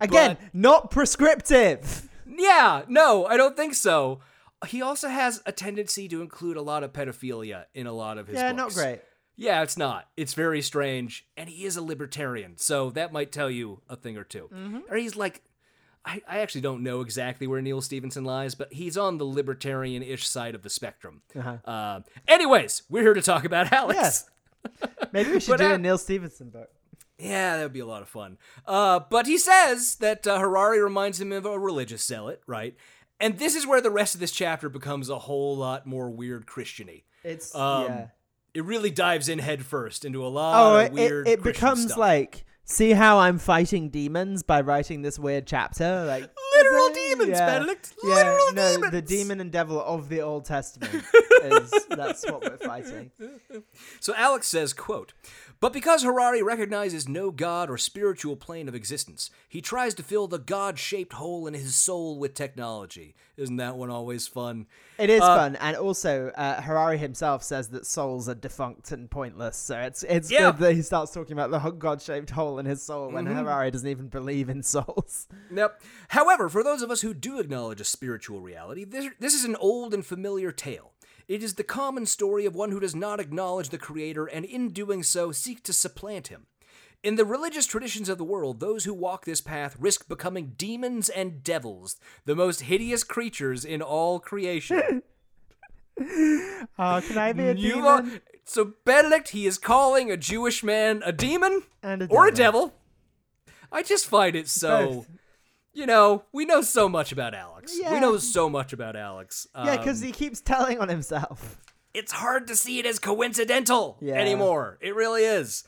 again, but- not prescriptive. yeah, no, I don't think so. He also has a tendency to include a lot of pedophilia in a lot of his yeah, books. not great. Yeah, it's not. It's very strange, and he is a libertarian, so that might tell you a thing or 2 Mm-hmm. Or he's like, I, I actually don't know exactly where Neal Stephenson lies, but he's on the libertarian-ish side of the spectrum. Uh-huh. Uh, anyways, we're here to talk about Alex. Yes. Maybe we should do I- a Neal Stephenson book. Yeah, that would be a lot of fun. Uh, but he says that uh, Harari reminds him of a religious zealot, right? And this is where the rest of this chapter becomes a whole lot more weird Christiany. It's Um, yeah. It really dives in headfirst into a lot Oh, of weird. it, it becomes stuff. like see how I'm fighting demons by writing this weird chapter, like Literal demons, yeah. Benedict. Yeah, Literal no, demons. the demon and devil of the Old Testament is that's what we're fighting. So Alex says, quote, But because Harari recognizes no god or spiritual plane of existence, he tries to fill the god-shaped hole in his soul with technology. Isn't that one always fun? It is Uh, fun, and also uh, Harari himself says that souls are defunct and pointless. So it's it's Yeah. good that he starts talking about the god-shaped hole in his soul when Mm-hmm. Harari doesn't even believe in souls. Yep. However, for those of us who do acknowledge a spiritual reality, this, this is an old and familiar tale. It is the common story of one who does not acknowledge the Creator and in doing so seek to supplant him. In the religious traditions of the world, those who walk this path risk becoming demons and devils, the most hideous creatures in all creation. Oh, can I be a You demon? are- so Benedict, he is calling a Jewish man a demon a or a devil. devil. I just find it so. Both. You know, we know so much about Alex. Yeah. We know so much about Alex. Yeah, because Um, he keeps telling on himself. it's hard to see it as coincidental Yeah. anymore. It really is.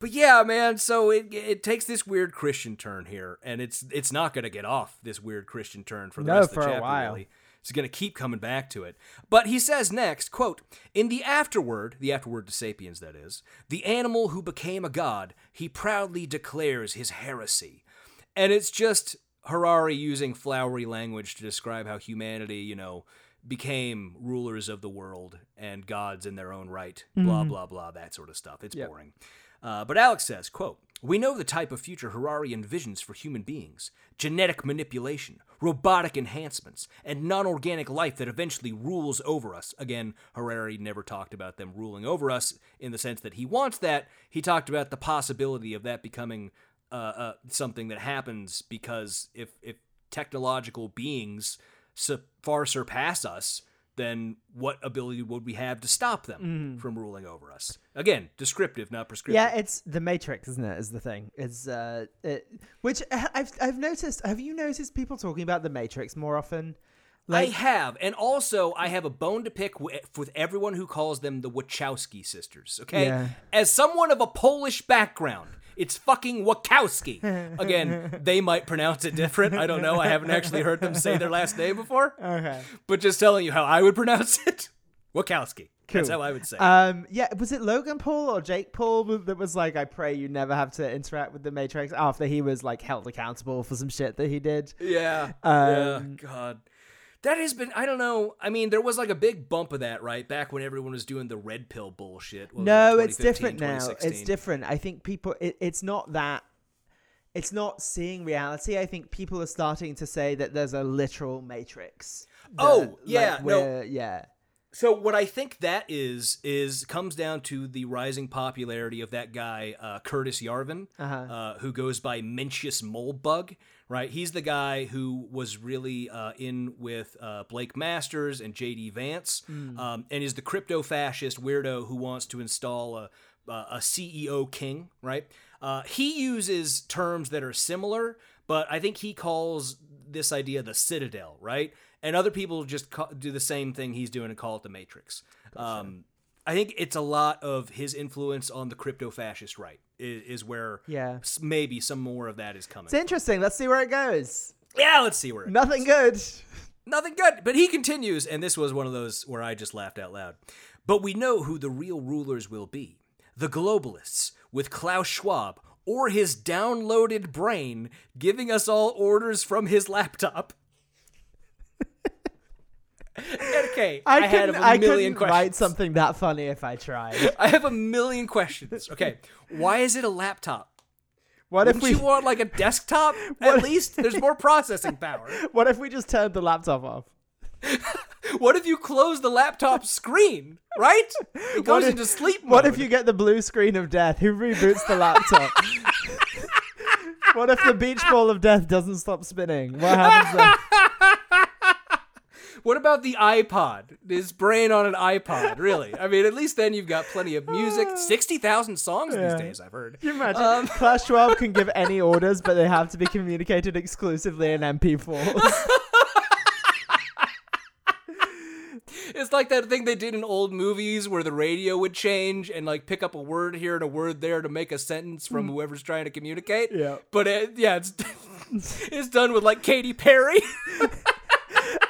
But yeah, man. So it it takes this weird Christian turn here, and it's it's not gonna get off this weird Christian turn for the No, rest of for the a chapter. while. Really. It's gonna keep coming back to it. But he says next, quote, In the afterword, the afterword to Sapiens, that is, the animal who became a god, he proudly declares his heresy. And it's just Harari using flowery language to describe how humanity, you know, became rulers of the world and gods in their own right. Blah Mhm. blah blah. That sort of stuff. It's Yep. boring. Uh, but Alex says, quote, We know the type of future Harari envisions for human beings genetic manipulation, robotic enhancements, and non organic life that eventually rules over us. Again, Harari never talked about them ruling over us in the sense that he wants that. He talked about the possibility of that becoming uh, uh, something that happens because if, if technological beings su- far surpass us, then what ability would we have to stop them Mhm. from ruling over us? Again, descriptive, not prescriptive. Yeah, it's the Matrix, isn't it? Is the thing? It's uh, it, which uh, I've I've noticed. Have you noticed people talking about the Matrix more often? I have, and also I have a bone to pick wi- with everyone who calls them the Wachowski sisters. Okay, Yeah. as someone of a Polish background, it's fucking Wachowski. Again, they might pronounce it different. I don't know. I haven't actually heard them say their last name before. Okay. But just telling you how I would pronounce it, Wachowski. That's how I would say. it. Um, yeah, was it Logan Paul or Jake Paul that was like, "I pray you never have to interact with the Matrix" after he was like held accountable for some shit that he did? Yeah. yeah. Um, God. That has been, I don't know. I mean, there was like a big bump of that, right? Back when everyone was doing the red pill bullshit. No, it, it's different now. It's different. I think people. It, it's not that. It's not seeing reality. I think people are starting to say that there's a literal Matrix. Oh, that, like, yeah, no. yeah. So what I think that is is comes down to the rising popularity of that guy uh, Curtis Yarvin, Uh-huh. uh, who goes by Mencius Moldbug. Right, he's the guy who was really uh, in with uh, Blake Masters and J.D. Vance, Mm. um, and is the crypto fascist weirdo who wants to install a a CEO king. Right, uh, he uses terms that are similar, but I think he calls this idea the Citadel. Right, and other people just do the same thing he's doing and call it the Matrix. Um, I think it's a lot of his influence on the crypto fascist right is, is where Yeah. maybe some more of that is coming. It's interesting. Let's see where it goes. Yeah, let's see where it Nothing good. Nothing good. But he continues, and this was one of those where I just laughed out loud. But we know who the real rulers will be the globalists, with Klaus Schwab or his downloaded brain giving us all orders from his laptop. Okay, I, I, had a I million questions. write something that funny if I tried. I have a million questions. Okay, why is it a laptop? What Wouldn't if we you want like a desktop? At least there's more processing power. What if we just turned the laptop off? What if you close the laptop screen? Right? It goes if- into sleep mode. What if you get the blue screen of death? Who reboots the laptop? what if the beach ball of death doesn't stop spinning? What happens then? What about the iPod? His brain on an iPod, really? I mean, at least then you've got plenty of music. 60,000 songs Yeah. these days, I've heard. Can you imagine? Um, Clash 12 can give any orders, but they have to be communicated exclusively in MP4s. It's like that thing they did in old movies where the radio would change and like pick up a word here and a word there to make a sentence from whoever's trying to communicate. Yeah. But it, yeah, it's it's done with like Katy Perry.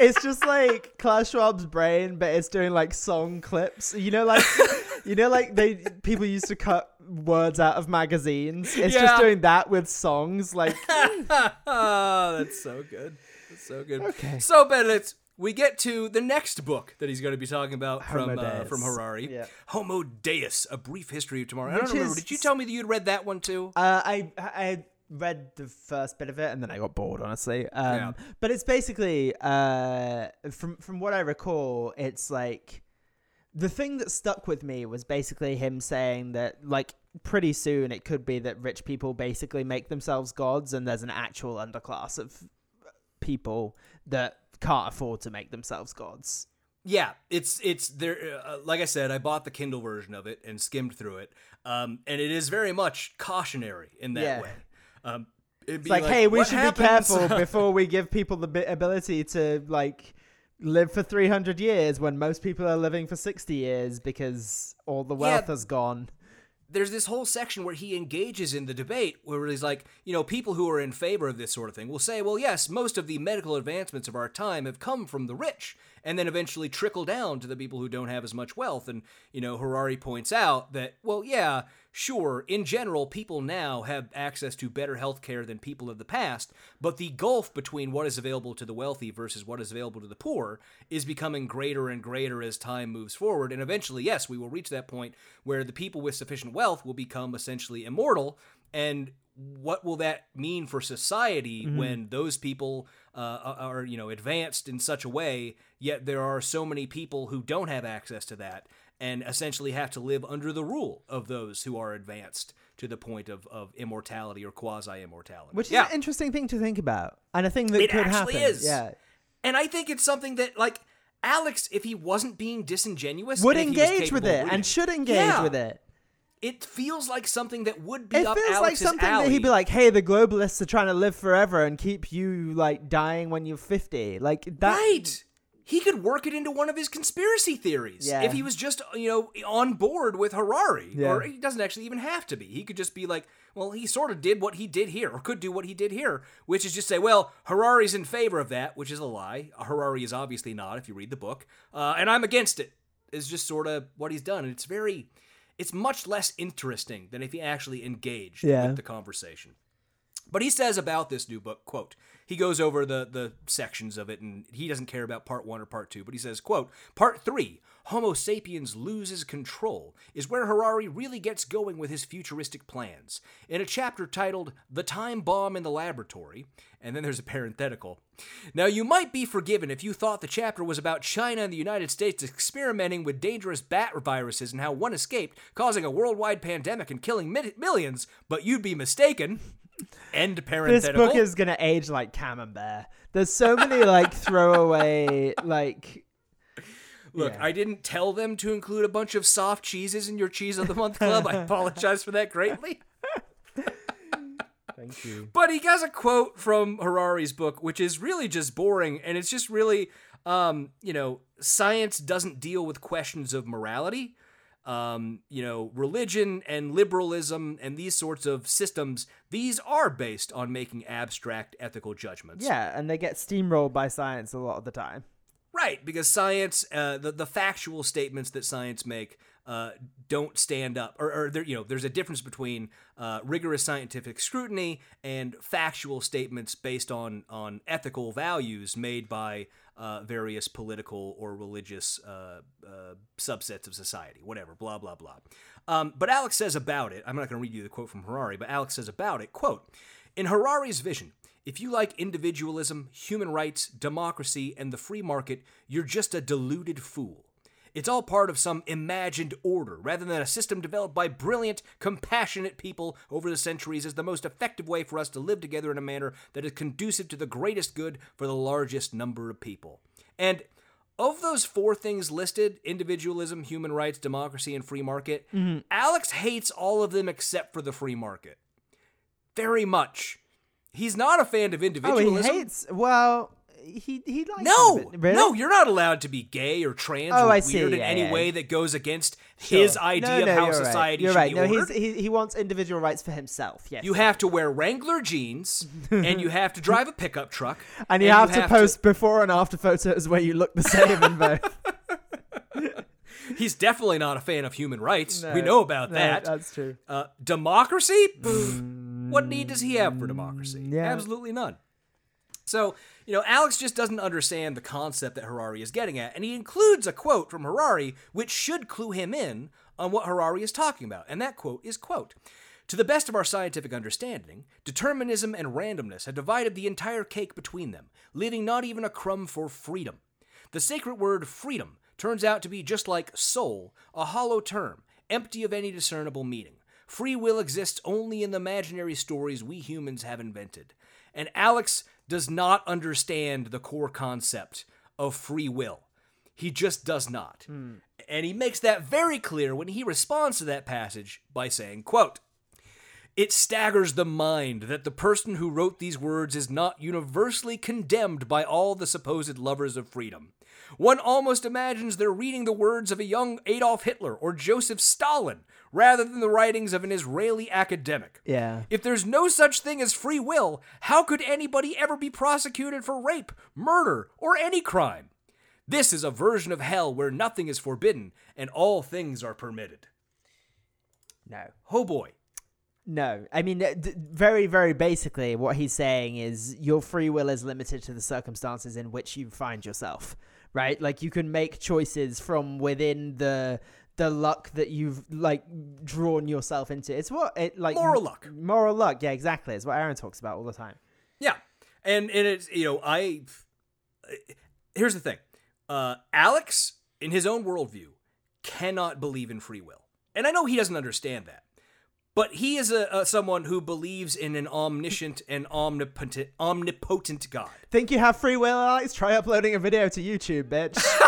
It's just like Klaus Schwab's brain, but it's doing like song clips. You know, like you know, like they people used to cut words out of magazines. It's Yeah. just doing that with songs. Like oh, that's so good. That's so good. Okay. So Benedict, we get to the next book that he's going to be talking about from uh, from Harari. Yeah. Homo Deus: A Brief History of Tomorrow. I don't remember. is- Did you tell me that you'd read that one too? Uh, I I read the first bit of it and then I got bored, honestly. Um, Yeah. But it's basically, uh, from from what I recall, it's like the thing that stuck with me was basically him saying that like pretty soon it could be that rich people basically make themselves gods and there's an actual underclass of people that can't afford to make themselves gods. Yeah, it's it's there. Uh, like I said, I bought the Kindle version of it and skimmed through it, um, and it is very much cautionary in that Yeah. way. Um, It's be like, hey, we should happens- be careful before we give people the ability to like live for 300 years when most people are living for 60 years because all the Yeah. wealth has gone. there's this whole section where he engages in the debate where he's like, you know, people who are in favor of this sort of thing will say, well, yes, most of the medical advancements of our time have come from the rich. and then eventually trickle down to the people who don't have as much wealth. And, you know, Harari points out that, well, yeah, sure, in general, people now have access to better health care than people of the past, but the gulf between what is available to the wealthy versus what is available to the poor is becoming greater and greater as time moves forward. And eventually, yes, we will reach that point where the people with sufficient wealth will become essentially immortal. And what will that mean for society Mhm. when those people uh, are you know advanced in such a way yet there are so many people who don't have access to that and essentially have to live under the rule of those who are advanced to the point of, of immortality or quasi immortality Which is yeah an interesting thing to think about, and a thing that it could actually happen. is Yeah, and i think it's something that like alex if he wasn't being disingenuous would and if he was engage with it and should engage Yeah. with it. it feels like something that would be It up feels like something alley. that he'd be like, "Hey, the globalists are trying to live forever and keep you like dying when you're 50." Like that. Right. He could work it into one of his conspiracy theories Yeah. if he was just, you know, on board with Harari. Yeah. Or he doesn't actually even have to be. He could just be like, well, he sort of did what he did here, or could do what he did here, which is just say, well, Harari's in favor of that, which is a lie. Harari is obviously not, if you read the book. Uh, and I'm against it, is just sort of what he's done. And it's very, it's much less interesting than if he actually engaged Yeah. with the conversation. But he says about this new book, quote, he goes over the the sections of it and he doesn't care about part 1 or part 2, but he says, quote, part 3, Homo sapiens loses control is where Harari really gets going with his futuristic plans. In a chapter titled The Time Bomb in the Laboratory, and then there's a parenthetical. Now, you might be forgiven if you thought the chapter was about China and the United States experimenting with dangerous bat viruses and how one escaped, causing a worldwide pandemic and killing mi- millions, but you'd be mistaken. End This book is gonna age like Camembert. There's so many like throwaway like. Look, Yeah. I didn't tell them to include a bunch of soft cheeses in your cheese of the month club. I apologize for that greatly. Thank you. But he has a quote from Harari's book, which is really just boring, and it's just really, um, you know, science doesn't deal with questions of morality. Um, you know, religion and liberalism and these sorts of systems, these are based on making abstract ethical judgments. Yeah, and they get steamrolled by science a lot of the time. Right, because science, uh, the the factual statements that science make uh, don't stand up, or, or there, you know, there's a difference between uh, rigorous scientific scrutiny and factual statements based on on ethical values made by uh, various political or religious uh, uh, subsets of society, whatever, blah blah blah. Um, but Alex says about it. I'm not going to read you the quote from Harari, but Alex says about it, quote. In Harari's vision, if you like individualism, human rights, democracy, and the free market, you're just a deluded fool. It's all part of some imagined order, rather than a system developed by brilliant, compassionate people over the centuries as the most effective way for us to live together in a manner that is conducive to the greatest good for the largest number of people. And of those four things listed individualism, human rights, democracy, and free market Mhm. Alex hates all of them except for the free market. Very much. He's not a fan of individualism. Oh, he hates. Well, he he likes. No. Really? no, you're not allowed to be gay or trans Oh, or I weird see, in yeah, any yeah. way that goes against Sure. his idea no, of how you're right. society You're should right. be No, he he wants individual rights for himself. Yes. You have to wear Wrangler jeans, and you have to drive a pickup truck, and you have to post before and after photos where you look the same in both. He's definitely not a fan of human rights. No, we know about no, that. that's true. Uh, democracy? Pff, what need does he have for democracy? Mm, yeah. Absolutely none. So, you know, Alex just doesn't understand the concept that Harari is getting at, and he includes a quote from Harari which should clue him in on what Harari is talking about. And that quote is quote to the best of our scientific understanding, determinism and randomness have divided the entire cake between them, leaving not even a crumb for freedom. The sacred word freedom turns out to be just like soul, a hollow term, empty of any discernible meaning. Free will exists only in the imaginary stories we humans have invented. And Alex does not understand the core concept of free will. He just does not. Hmm. And he makes that very clear when he responds to that passage by saying, quote, it staggers the mind that the person who wrote these words is not universally condemned by all the supposed lovers of freedom. One almost imagines they're reading the words of a young Adolf Hitler or Joseph Stalin rather than the writings of an Israeli academic. Yeah. If there's no such thing as free will, how could anybody ever be prosecuted for rape, murder, or any crime? This is a version of hell where nothing is forbidden and all things are permitted. No. Oh boy. No, I mean, very, very basically, what he's saying is your free will is limited to the circumstances in which you find yourself, right? Like you can make choices from within the the luck that you've like drawn yourself into. It's what it like Moral luck. Moral luck, yeah, exactly. It's what Aaron talks about all the time. Yeah, and and it's you know I here's the thing, uh, Alex in his own worldview cannot believe in free will, and I know he doesn't understand that, but he is a, a someone who believes in an omniscient and omnipotent omnipotent God. Think you have free will, Alex? Try uploading a video to YouTube, bitch.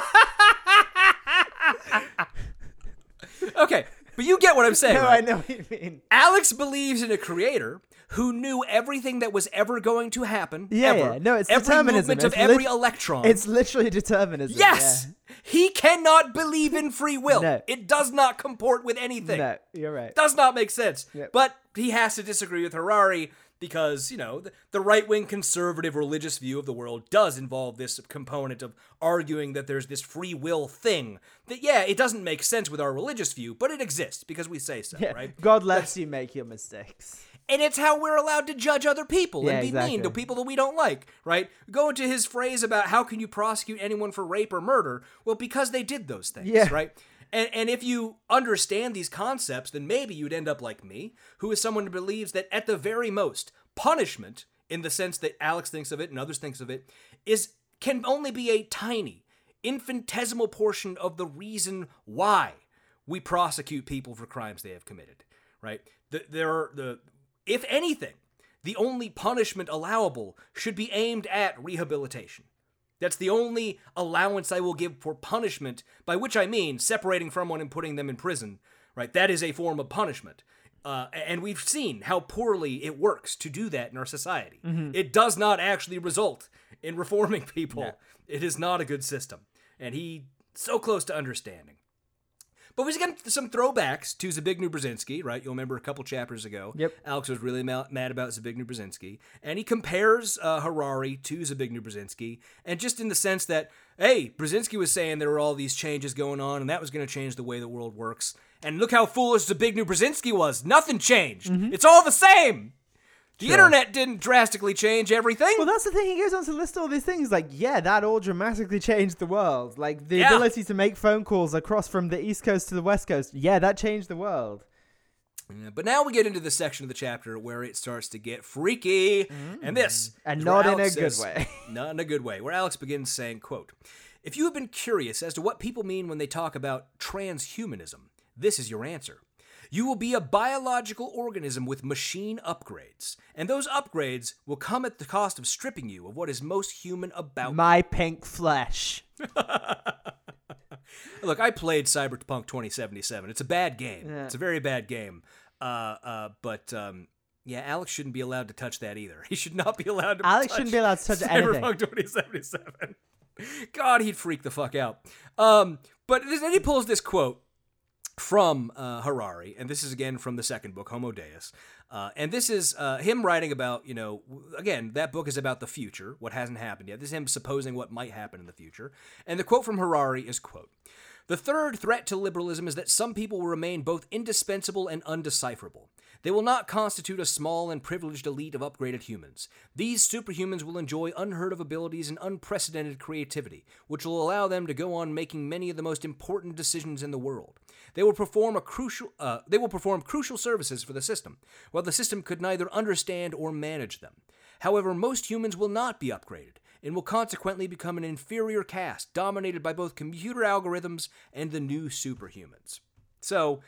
Okay, but you get what I'm saying. no, right? I know what you mean. Alex believes in a creator who knew everything that was ever going to happen. Yeah, ever. yeah. No, it's every determinism. movement It's of every lit- electron. It's literally determinism. yes, he cannot believe in free will. No. It does not comport with anything. No, you're right. Does not make sense. Yep. But he has to disagree with Harari because you know the, the right-wing conservative religious view of the world does involve this component of arguing that there's this free will thing that yeah it doesn't make sense with our religious view but it exists because we say so Yeah. right God lets you make your mistakes. And it's how we're allowed to judge other people Yeah, and be mean to people that we don't like, right? Go into his phrase about how can you prosecute anyone for rape or murder? Well, because they did those things, Yeah. right? And, and if you understand these concepts, then maybe you'd end up like me, who is someone who believes that at the very most, punishment, in the sense that Alex thinks of it and others thinks of it, is can only be a tiny, infinitesimal portion of the reason why we prosecute people for crimes they have committed, right? The, there are the if anything, the only punishment allowable should be aimed at rehabilitation. That's the only allowance I will give for punishment, by which I mean separating from one and putting them in prison, right? That is a form of punishment. Uh, and we've seen how poorly it works to do that in our society. It does not actually result in reforming people. It is not a good system. And he so close to understanding. But we got some throwbacks to Zbigniew Brzezinski, right? You'll remember a couple chapters ago. Yep. Alex was really ma- mad about Zbigniew Brzezinski, and he compares uh, Harari to Zbigniew Brzezinski, and just in the sense that, hey, Brzezinski was saying there were all these changes going on, and that was going to change the way the world works. And look how foolish Zbigniew Brzezinski was. Nothing changed. It's all the same. The internet didn't drastically change everything. Well, that's the thing. He goes on to list all these things. Like, yeah, that all dramatically changed the world. Like the Yeah. ability to make phone calls across from the East Coast to the West Coast. Yeah, that changed the world. Yeah, but now we get into the section of the chapter where it starts to get freaky, mm. and this And not in a good says- way. not in a good way. Where Alex begins saying, "quote If you have been curious as to what people mean when they talk about transhumanism, this is your answer." You will be a biological organism with machine upgrades, and those upgrades will come at the cost of stripping you of what is most human about My pink flesh. Look, I played Cyberpunk 2077. It's a bad game. Yeah. It's a very bad game. Uh, uh, but um, yeah, Alex shouldn't be allowed to touch that either. He should not be allowed to. Alex touch shouldn't be allowed to touch anything. Cyberpunk 2077. God, he'd freak the fuck out. Um, but then he pulls this quote from uh, Harari, and this is again from the second book, Homo Deus. Uh, and this is uh, him writing about, you know, again, that book is about the future, what hasn't happened yet. This is him supposing what might happen in the future. And the quote from Harari is, quote, the third threat to liberalism is that some people will remain both indispensable and undecipherable. They will not constitute a small and privileged elite of upgraded humans. These superhumans will enjoy unheard of abilities and unprecedented creativity, which will allow them to go on making many of the most important decisions in the world. They will perform a crucial uh, they will perform crucial services for the system, while the system could neither understand or manage them. However, most humans will not be upgraded and will consequently become an inferior caste dominated by both computer algorithms and the new superhumans. So,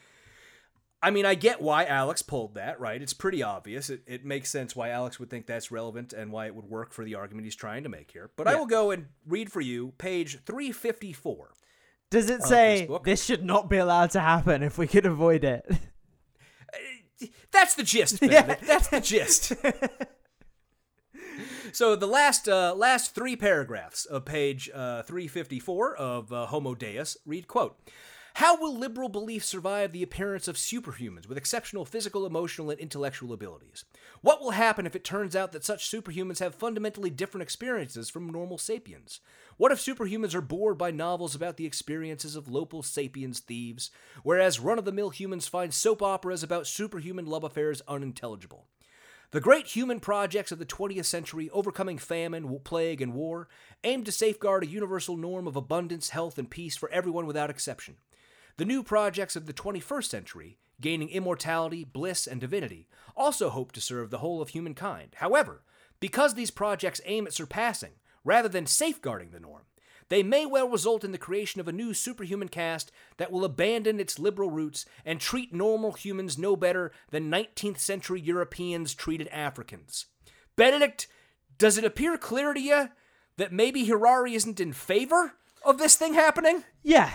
I mean, I get why Alex pulled that, right? It's pretty obvious. It, it makes sense why Alex would think that's relevant and why it would work for the argument he's trying to make here. But I will go and read for you page 354. Does it say book. this should not be allowed to happen if we could avoid it? That's the gist. Yeah. That's the gist. so the last uh, last three paragraphs of page uh, 354 of uh, Homo Deus read, quote, How will liberal belief survive the appearance of superhumans with exceptional physical, emotional, and intellectual abilities? What will happen if it turns out that such superhumans have fundamentally different experiences from normal sapiens? What if superhumans are bored by novels about the experiences of local sapiens thieves, whereas run of the mill humans find soap operas about superhuman love affairs unintelligible? The great human projects of the 20th century, overcoming famine, plague, and war, aimed to safeguard a universal norm of abundance, health, and peace for everyone without exception. The new projects of the 21st century, gaining immortality, bliss, and divinity, also hope to serve the whole of humankind. However, because these projects aim at surpassing, rather than safeguarding the norm, they may well result in the creation of a new superhuman caste that will abandon its liberal roots and treat normal humans no better than 19th century Europeans treated Africans. Benedict, does it appear clear to you that maybe Harari isn't in favor of this thing happening? Yeah,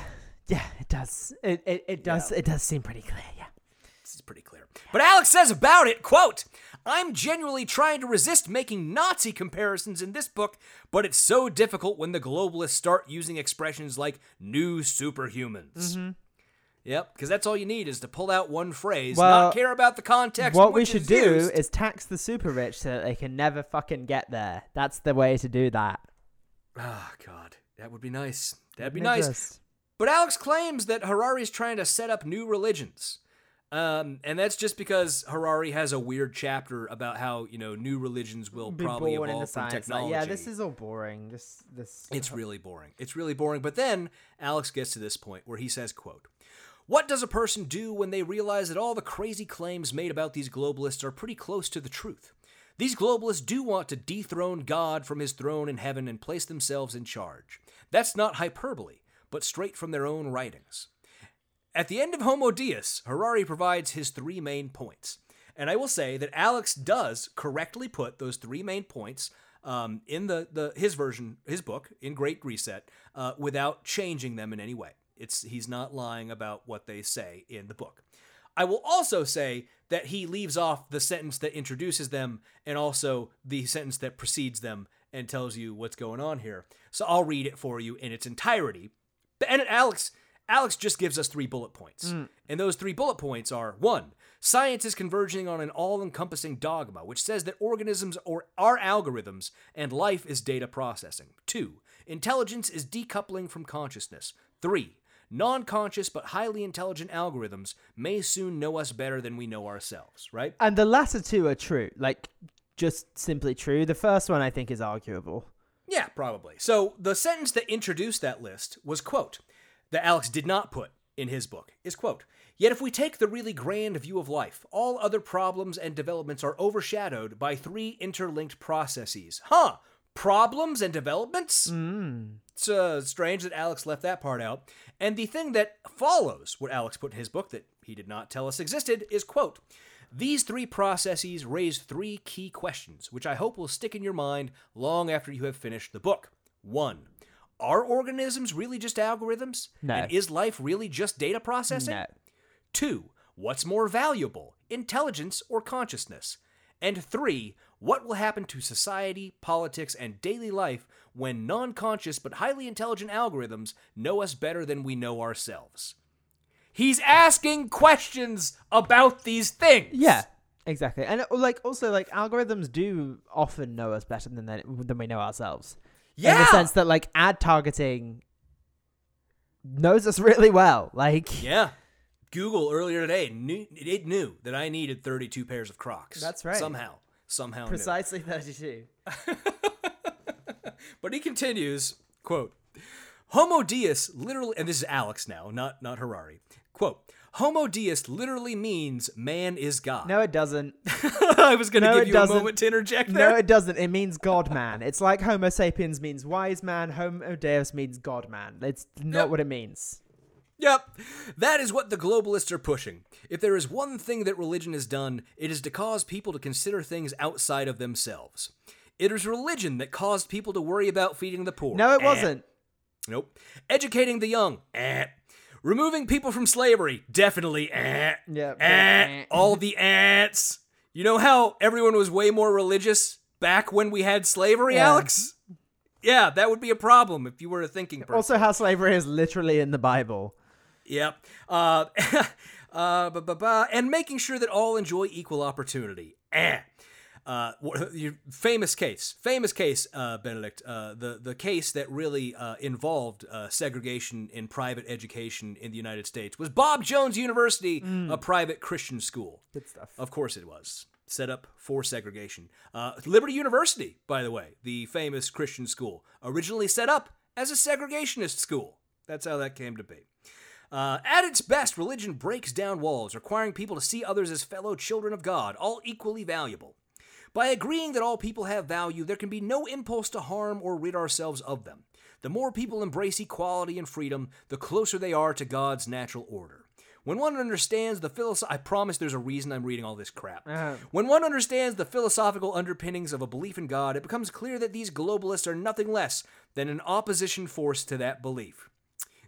yeah, it does. It it, it does. It does seem pretty clear. This is pretty clear. But Alex says about it, quote, I'm genuinely trying to resist making Nazi comparisons in this book, but it's so difficult when the globalists start using expressions like new superhumans. Mm-hmm. Yep, because that's all you need is to pull out one phrase, Well, not care about the context. What we should do used. is tax the super rich so that they can never fucking get there. That's the way to do that. Ah, God, that would be nice. That'd be nice. But Alex claims that Harari is trying to set up new religions. Um, and that's just because Harari has a weird chapter about how, you know, new religions will Be probably evolve from science. Technology. yeah, this is all boring. This this. It's really boring. It's really boring. But then Alex gets to this point where he says, quote, What does a person do when they realize that all the crazy claims made about these globalists are pretty close to the truth? These globalists do want to dethrone God from his throne in heaven and place themselves in charge. That's not hyperbole, but straight from their own writings. At the end of Homo Deus, Harari provides his three main points. And I will say that Alex does correctly put those three main points um, in the, the his version, his book, in Great Reset, uh, without changing them in any way. It's he's not lying about what they say in the book. I will also say that he leaves off the sentence that introduces them and also the sentence that precedes them and tells you what's going on here. So I'll read it for you in its entirety. And Alex Alex just gives us three bullet points. Mm. And those three bullet points are one, science is converging on an all encompassing dogma, which says that organisms or are algorithms and life is data processing. Two, intelligence is decoupling from consciousness. Three, non conscious but highly intelligent algorithms may soon know us better than we know ourselves, right? And the latter two are true. Like, just simply true. The first one I think is arguable. Yeah, probably. So the sentence that introduced that list was quote that Alex did not put in his book is quote Yet if we take the really grand view of life, all other problems and developments are overshadowed by three interlinked processes. Huh? Problems and developments? It's uh, strange that Alex left that part out. And the thing that follows what Alex put in his book that he did not tell us existed is quote these three processes raise three key questions, which I hope will stick in your mind long after you have finished the book. One, are organisms really just algorithms? No. And is life really just data processing? No. Two, what's more valuable, intelligence or consciousness? And three, what will happen to society, politics, and daily life when non conscious but highly intelligent algorithms know us better than we know ourselves? He's asking questions about these things. Yeah, exactly. And like also like algorithms do often know us better than than we know ourselves. In the sense that like ad targeting knows us really well. Like Yeah. Google earlier today knew it knew that I needed 32 pairs of Crocs. That's right. Somehow, somehow. precisely 32. But he continues, quote, Homo Deus literally, and this is Alex now, not not Harari. Quote, Homo Deus literally means man is God. No, it doesn't. I was going to No, give you doesn't. a moment to interject there. No, it doesn't. It means God man. It's like Homo sapiens means wise man. Homo Deus means God man. It's not Yep. what it means. Yep. That is what the globalists are pushing. If there is one thing that religion has done, it is to cause people to consider things outside of themselves. It is religion that caused people to worry about feeding the poor. No, it Eh. wasn't. Nope. Educating the young. Eh. Removing people from slavery. Definitely. Eh. Yeah, Eh. All the ants. You know how everyone was way more religious back when we had slavery, Yeah. Alex? Yeah, that would be a problem if you were a thinking person. Also, how slavery is literally in the Bible. Yep. Uh, uh, and making sure that all enjoy equal opportunity. Eh. Uh, your famous case, famous case, uh, Benedict. Uh, the the case that really uh, involved uh, segregation in private education in the United States was Bob Jones University, a private Christian school. Good stuff. Of course it was. Set up for segregation. Uh, Liberty University, by the way, the famous Christian school, originally set up as a segregationist school. That's how that came to be. Uh, at its best, religion breaks down walls, requiring people to see others as fellow children of God, all equally valuable. By agreeing that all people have value, there can be no impulse to harm or rid ourselves of them. The more people embrace equality and freedom, the closer they are to God's natural order. When one understands the philosoph- I promise there's a reason I'm reading all this crap. Uh-huh. When one understands the philosophical underpinnings of a belief in God, it becomes clear that these globalists are nothing less than an opposition force to that belief.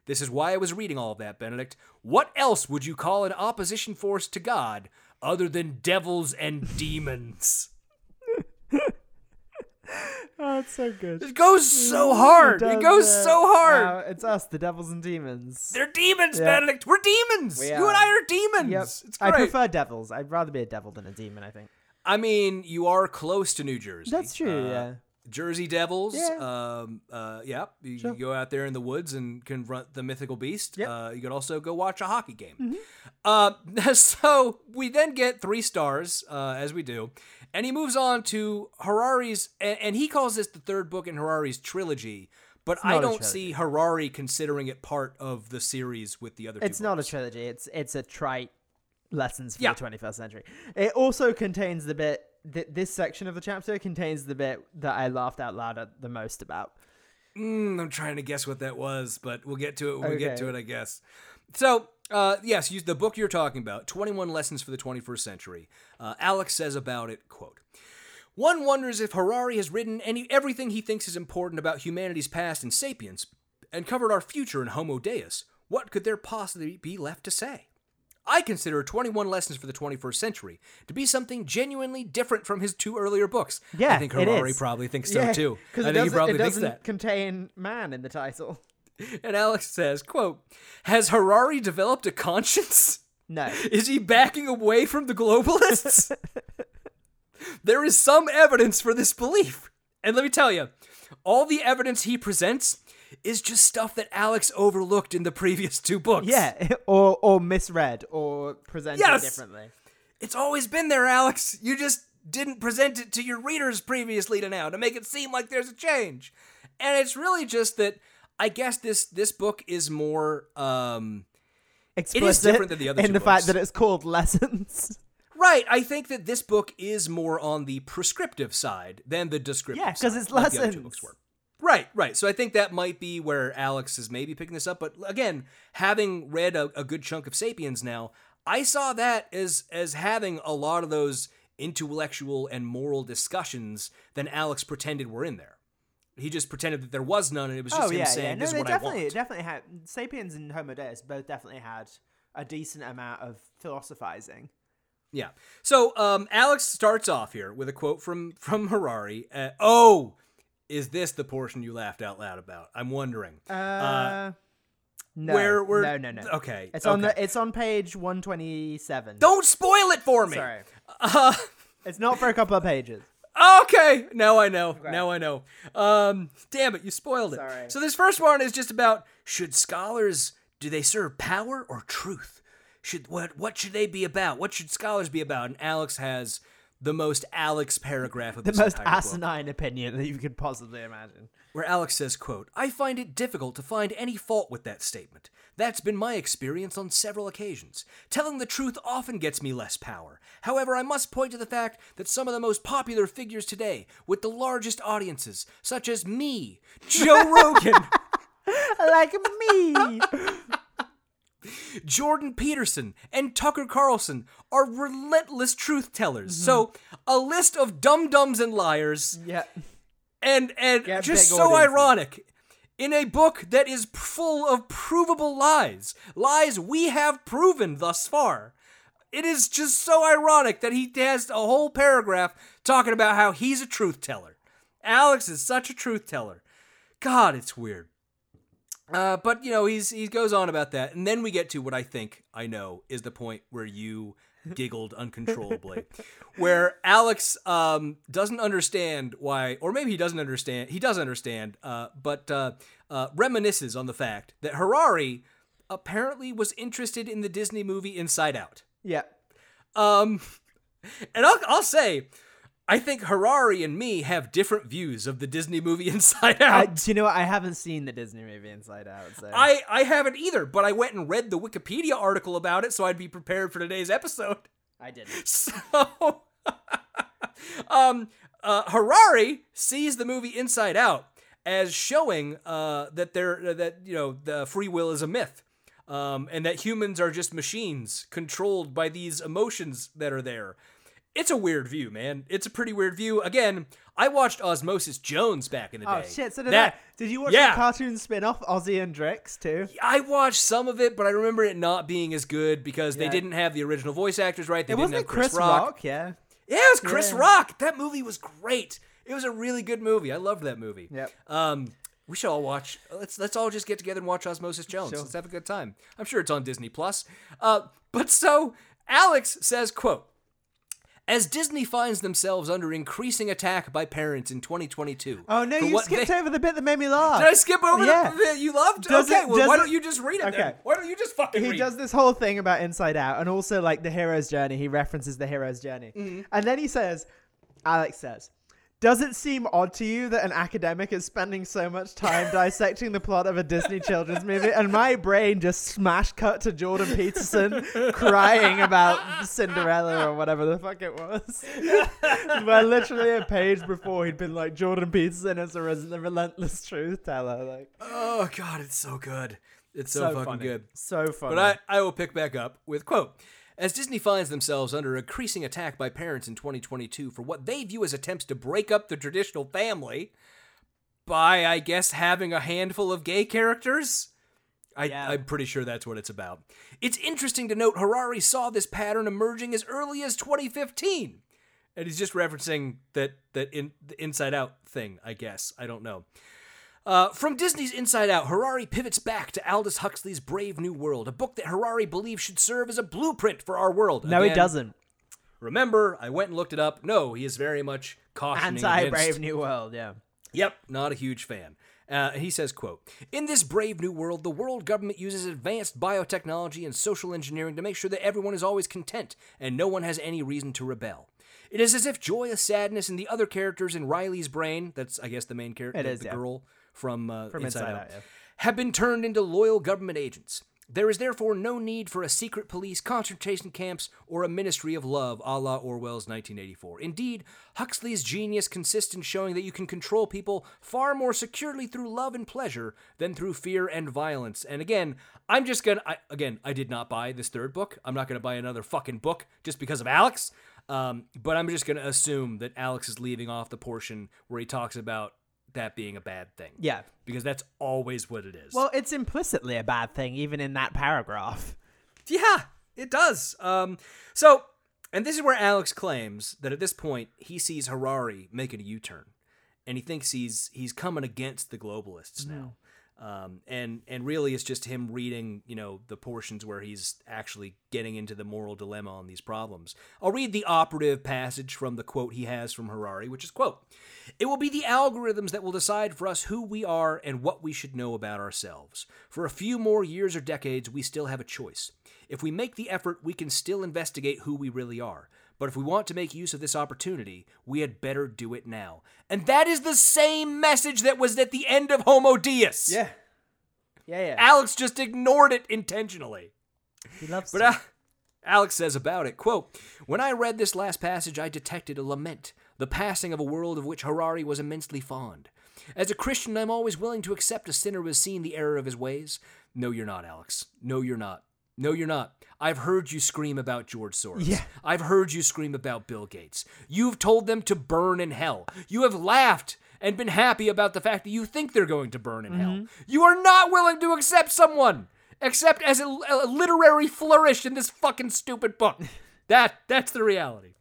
This is why I was reading all of that, Benedict. What else would you call an opposition force to God other than devils and demons? Oh, it's so good. It goes so hard. It, goes so hard. Uh, it's us, the devils and demons. They're demons, Yeah. Benedict. We're demons. We You and I are demons. Yep. It's I prefer devils. I'd rather be a devil than a demon. I think I mean, you are close to New Jersey. that's true. Uh, yeah. Jersey Devils. Yeah. Um, uh, yeah. You Sure. go out there in the woods and confront the mythical beast. Yep. Mm-hmm. Uh, you could also go watch a hockey game. Uh, so we then get three stars, uh, as we do. And he moves on to Harari's, and, and he calls this the third book in Harari's trilogy. But I don't see Harari considering it part of the series with the other two It's not a trilogy. It's it's a trite lessons for Yeah. the 21st century. It also contains the bit. Th- this section of the chapter contains the bit that I laughed out loud at the most about. Mm, I'm trying to guess what that was, but we'll get to it when we get to it, I guess. So, uh, yes, the book you're talking about, 21 Lessons for the 21st Century. Uh, Alex says about it, quote, one wonders if Harari has written any everything he thinks is important about humanity's past in Sapiens and covered our future in Homo Deus. What could there possibly be left to say? I consider 21 Lessons for the 21st Century to be something genuinely different from his two earlier books. Yeah, I think Harari probably thinks so Yeah, too. Because I it think he doesn't, probably it doesn't contain man in the title. And Alex says, quote, Has Harari developed a conscience? No. Is he backing away from the globalists? there is some evidence for this belief. And let me tell you, all the evidence he presents is just stuff that Alex overlooked in the previous two books. Yeah, or or misread or presented Yes! differently. It's always been there, Alex. You just didn't present it to your readers previously to now to make it seem like there's a change. And it's really just that I guess this this book is more um Explicit different than the other in the fact that it's called lessons. Right, I think that this book is more on the prescriptive side than the descriptive Yeah, 'cause because it's like the other two books lessons. Right, right. So I think that might be where Alex is maybe picking this up. But again, having read a, a good chunk of Sapiens now, I saw that as as having a lot of those intellectual and moral discussions than Alex pretended were in there. He just pretended that there was none, and it was just oh him yeah, saying, yeah. No, "This is what definitely I want." definitely had Sapiens and Homo Deus both definitely had a decent amount of philosophizing. Yeah. So um, Alex starts off here with a quote from from Harari. Uh, oh, is this the portion you laughed out loud about? I'm wondering. Uh, no, where we're- no, no, no. okay, it's on the it's on page one twenty seven. Don't spoil it for me. Sorry, Uh, it's not for a couple of pages. okay. Now I know. Now I know. Um, damn it, you spoiled it. Sorry. So this first one is just about should scholars do they serve power or truth? Should what what should they be about? What should scholars be about? And Alex has the most Alex paragraph of The most book. asinine opinion that you could possibly imagine. where Alex says, quote, I find it difficult to find any fault with that statement. That's been my experience on several occasions. Telling the truth often gets me less power. However, I must point to the fact that some of the most popular figures today, with the largest audiences, such as me, Joe Rogan, like me. Jordan Peterson, and Tucker Carlson, are relentless truth tellers. So, mm-hmm. a list of dum dums and liars. Yeah. and and Get just so ironic in a book that is full of provable lies lies we have proven thus far it is just so ironic that he has a whole paragraph talking about how he's a truth teller. Alex is such a truth teller. God it's weird Uh, but you know, he's he goes on about that, and then we get to what I think I know is the point where you giggled uncontrollably, where Alex um, doesn't understand why, or maybe he doesn't understand. He does understand, uh, but uh, uh, reminisces on the fact that Harari apparently was interested in the Disney movie Inside Out. Yeah. Um, and I'll, I'll say, I think Harari and me have different views of the Disney movie Inside Out. do you know? I haven't seen the Disney movie Inside Out. So. I, I haven't either, but I went and read the Wikipedia article about it so I'd be prepared for today's episode. I didn't. So, um, uh, Harari sees the movie Inside Out as showing uh, that there that you know the free will is a myth, um, and that humans are just machines controlled by these emotions that are there. It's a weird view, man. It's a pretty weird view. Again, I watched Osmosis Jones back in the day. Oh shit! So did that, I. Did you watch yeah. the cartoon spin-off Ozzy and Drix too? I watched some of it, but I remember it not being as good because they didn't have the original voice actors right. They It didn't wasn't have Chris, Chris Rock. Rock. Yeah. Yeah, it was Chris Yeah. Rock. That movie was great. It was a really good movie. I loved that movie. Yep. Um, we should all watch. Let's let's all just get together and watch Osmosis Jones. Sure. Let's have a good time. I'm sure it's on Disney Plus. Uh, but so Alex says, "quote." As Disney finds themselves under increasing attack by parents in 2022. Oh no! You skipped they- over the bit that made me laugh. Did I skip over Yeah. the bit you loved? Does okay, it- well, why it- don't you just read it then? Okay. Why don't you just fucking read it? he read does this whole thing about Inside Out and also like the hero's journey. He references the hero's journey. Mm-hmm. And then he says, Alex says, Does it seem odd to you that an academic is spending so much time dissecting the plot of a Disney children's movie? And my brain just smash cut to Jordan Peterson crying about Cinderella or whatever the fuck it was. Where literally a page before he'd been like, Jordan Peterson is a res- the relentless truth teller. Like, Oh god, it's so good. It's so, so fucking funny. good. So funny. But I, I will pick back up with quote. As Disney finds themselves under increasing attack by parents in 2022 for what they view as attempts to break up the traditional family by, I guess, having a handful of gay characters. I, Yeah. I'm pretty sure that's what it's about. It's interesting to note Harari saw this pattern emerging as early as 2015. And he's just referencing that that in the Inside Out thing, I guess. I don't know. Uh, from Disney's Inside Out, Harari pivots back to Aldous Huxley's Brave New World, a book that Harari believes should serve as a blueprint for our world. no, he doesn't. Remember, I went and looked it up. No, he is very much cautioning Anti against. Brave New World, yeah. Yep, not a huge fan. Uh, he says, quote, In this brave new world, the world government uses advanced biotechnology and social engineering to make sure that everyone is always content and no one has any reason to rebel. It is as if joy, sadness, and the other characters in Riley's brain, that's, I guess, the main character, the, is, the yeah. girl from, uh, From Inside, Inside Out, Out, yeah. have been turned into loyal government agents. There is therefore no need for a secret police, concentration camps, or a ministry of love a la Orwell's 1984. Indeed, Huxley's genius consists in showing that you can control people far more securely through love and pleasure than through fear and violence. And again, I'm just gonna, I, again, I did not buy this third book. I'm not gonna buy another fucking book just because of Alex. Um, but I'm just gonna assume that Alex is leaving off the portion where he talks about that being a bad thing. Yeah. Because that's always what it is. Well, it's implicitly a bad thing, even in that paragraph. Yeah, it does. Um, so, and this is where Alex claims that at this point he sees Harari making a U-turn, and he thinks he's he's coming against the globalists now. Um, and and really, it's just him reading, you know, the portions where he's actually getting into the moral dilemma on these problems. I'll read the operative passage from the quote he has from Harari, which is quote: "It will be the algorithms that will decide for us who we are and what we should know about ourselves. For a few more years or decades, we still have a choice. If we make the effort, we can still investigate who we really are." But if we want to make use of this opportunity, we had better do it now. And that is the same message that was at the end of Homo Deus. Yeah. Yeah, yeah. Alex just ignored it intentionally. he loves But to. uh, Alex says about it, quote, When I read this last passage, I detected a lament, the passing of a world of which Harari was immensely fond. As a Christian, I'm always willing to accept a sinner who has seen the error of his ways. No, you're not, Alex. No, you're not. No, you're not. I've heard you scream about George Soros. Yeah. I've heard you scream about Bill Gates. You've told them to burn in hell. You have laughed and been happy about the fact that you think they're going to burn in hell. Mm-hmm. You are not willing to accept someone except as a, a literary flourish in this fucking stupid book. that that's the reality.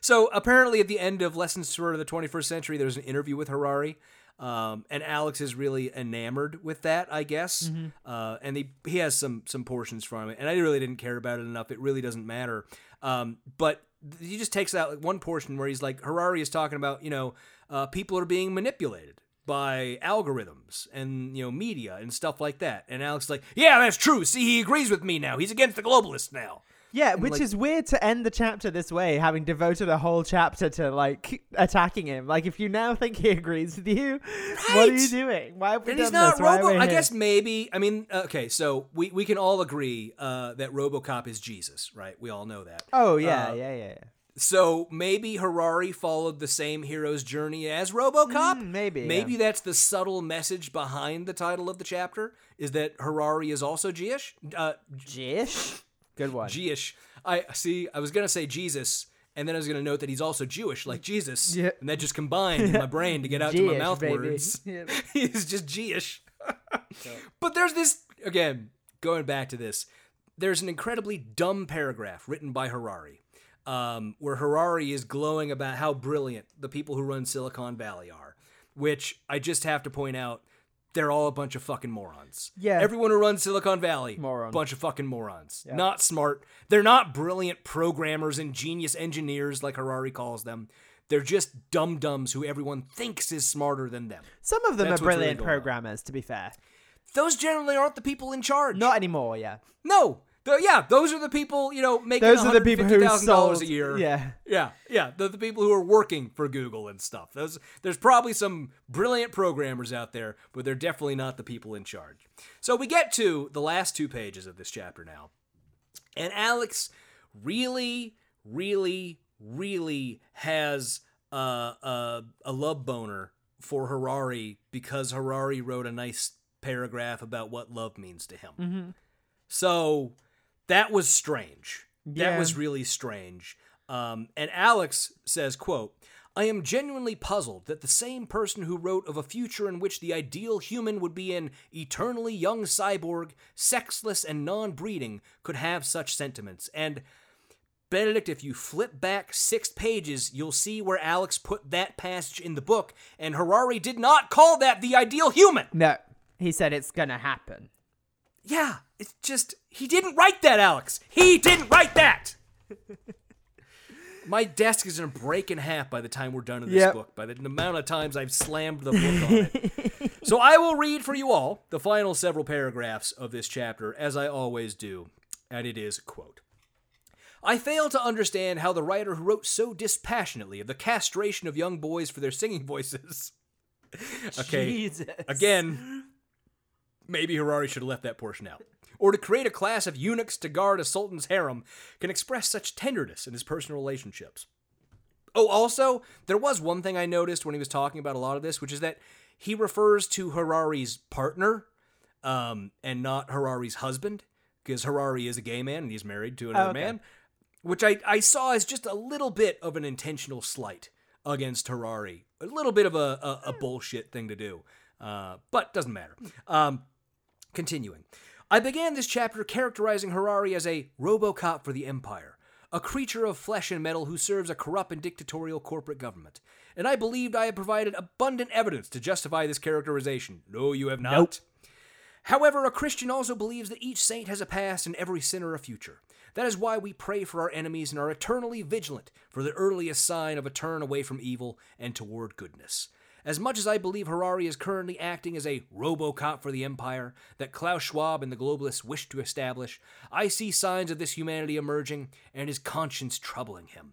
So apparently, at the end of Lessons for the 21st Century, there's an interview with Harari, Um, and Alex is really enamored with that, I guess. Mm-hmm. Uh, and he he has some some portions from it, and I really didn't care about it enough. It really doesn't matter. Um, but he just takes out like one portion where he's like, Harari is talking about, you know, uh, people are being manipulated by algorithms and you know media and stuff like that. And Alex is like, yeah, that's true. See, he agrees with me now. He's against the globalists now. Yeah, And, which like- is weird to end the chapter this way, having devoted a whole chapter to like attacking him. Like, if you now think he agrees with you, what are you doing? Why have we And done he's not this? Robo. I guess maybe. I mean, okay, so we, we can all agree uh, that RoboCop is Jesus, right? We all know that. Oh yeah, Uh, yeah, yeah. yeah. So maybe Harari followed the same hero's journey as RoboCop. Mm, maybe, Maybe yeah. that's the subtle message behind the title of the chapter is that Harari is also Jewish. Uh, Jish, good one. Jewish. I see. I was gonna say Jesus, and then I was gonna note that he's also Jewish, like Jesus. Yeah. And that just combined in my brain to get out to my Jewish, mouth baby. words. He's just Jewish. but there's this again. Going back to this, there's an incredibly dumb paragraph written by Harari, um, where Harari is glowing about how brilliant the people who run Silicon Valley are, which I just have to point out. They're all a bunch of fucking morons. Yeah. Everyone who runs Silicon Valley, Moron. bunch of fucking morons. Yeah. Not smart. They're not brilliant programmers and genius engineers like Harari calls them. They're just dum dums who everyone thinks is smarter than them. Some of them That's are what's really brilliant on. programmers, to be fair. Those generally aren't the people in charge. Not anymore, yeah. No. Tho- yeah, those are the people, you know, making Those are the people who $150,000 sold a year. Yeah. Yeah, yeah, the, the people who are working for Google and stuff. Those there's probably some brilliant programmers out there, but they're definitely not the people in charge. So we get to the last two pages of this chapter now. And Alex really, really, really has uh, a, a love boner for Harari because Harari wrote a nice paragraph about what love means to him. Mhm. So that was strange. Yeah. That was really strange. Um, and Alex says, quote, I am genuinely puzzled that the same person who wrote of a future in which the ideal human would be an eternally young cyborg, sexless and non breeding, could have such sentiments. And Benedict, if you flip back six pages, you'll see where Alex put that passage in the book, and Harari did not call that the ideal human. No, he said it's gonna happen. Yeah, it's just he didn't write that, Alex. He didn't write that. My desk is gonna break in half by the time we're done with this Yep. book. By the amount of times I've slammed the book on it. so I will read for you all the final several paragraphs of this chapter, as I always do, and it is quote. I fail to understand how the writer who wrote so dispassionately of the castration of young boys for their singing voices. okay. Jesus. Again, maybe Harari should have left that portion out. Or to create a class of eunuchs to guard a sultan's harem can express such tenderness in his personal relationships. Oh, also, there was one thing I noticed when he was talking about a lot of this, which is that he refers to Harari's partner um, and not Harari's husband, because Harari is a gay man and he's married to another Oh, okay. man, which I, I saw as just a little bit of an intentional slight against Harari. A little bit of a, a, a bullshit thing to do, uh, but doesn't matter. Um, Continuing. I began this chapter characterizing Harari as a Robocop for the Empire, a creature of flesh and metal who serves a corrupt and dictatorial corporate government. And I believed I had provided abundant evidence to justify this characterization. No, you have not. Nope. However, a Christian also believes that each saint has a past and every sinner a future. That is why we pray for our enemies and are eternally vigilant for the earliest sign of a turn away from evil and toward goodness. As much as I believe Harari is currently acting as a Robocop for the Empire that Klaus Schwab and the globalists wish to establish, I see signs of this humanity emerging and his conscience troubling him.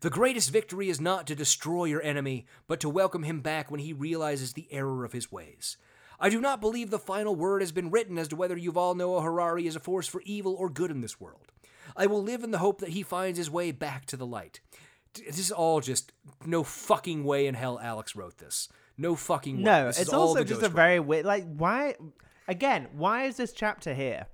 The greatest victory is not to destroy your enemy, but to welcome him back when he realizes the error of his ways. I do not believe the final word has been written as to whether Yuval Noah Harari is a force for evil or good in this world. I will live in the hope that he finds his way back to the light. This is all just no fucking way in hell Alex wrote this. No fucking way. No, This it's also just a very weird. Like, why? Again, why is this chapter here?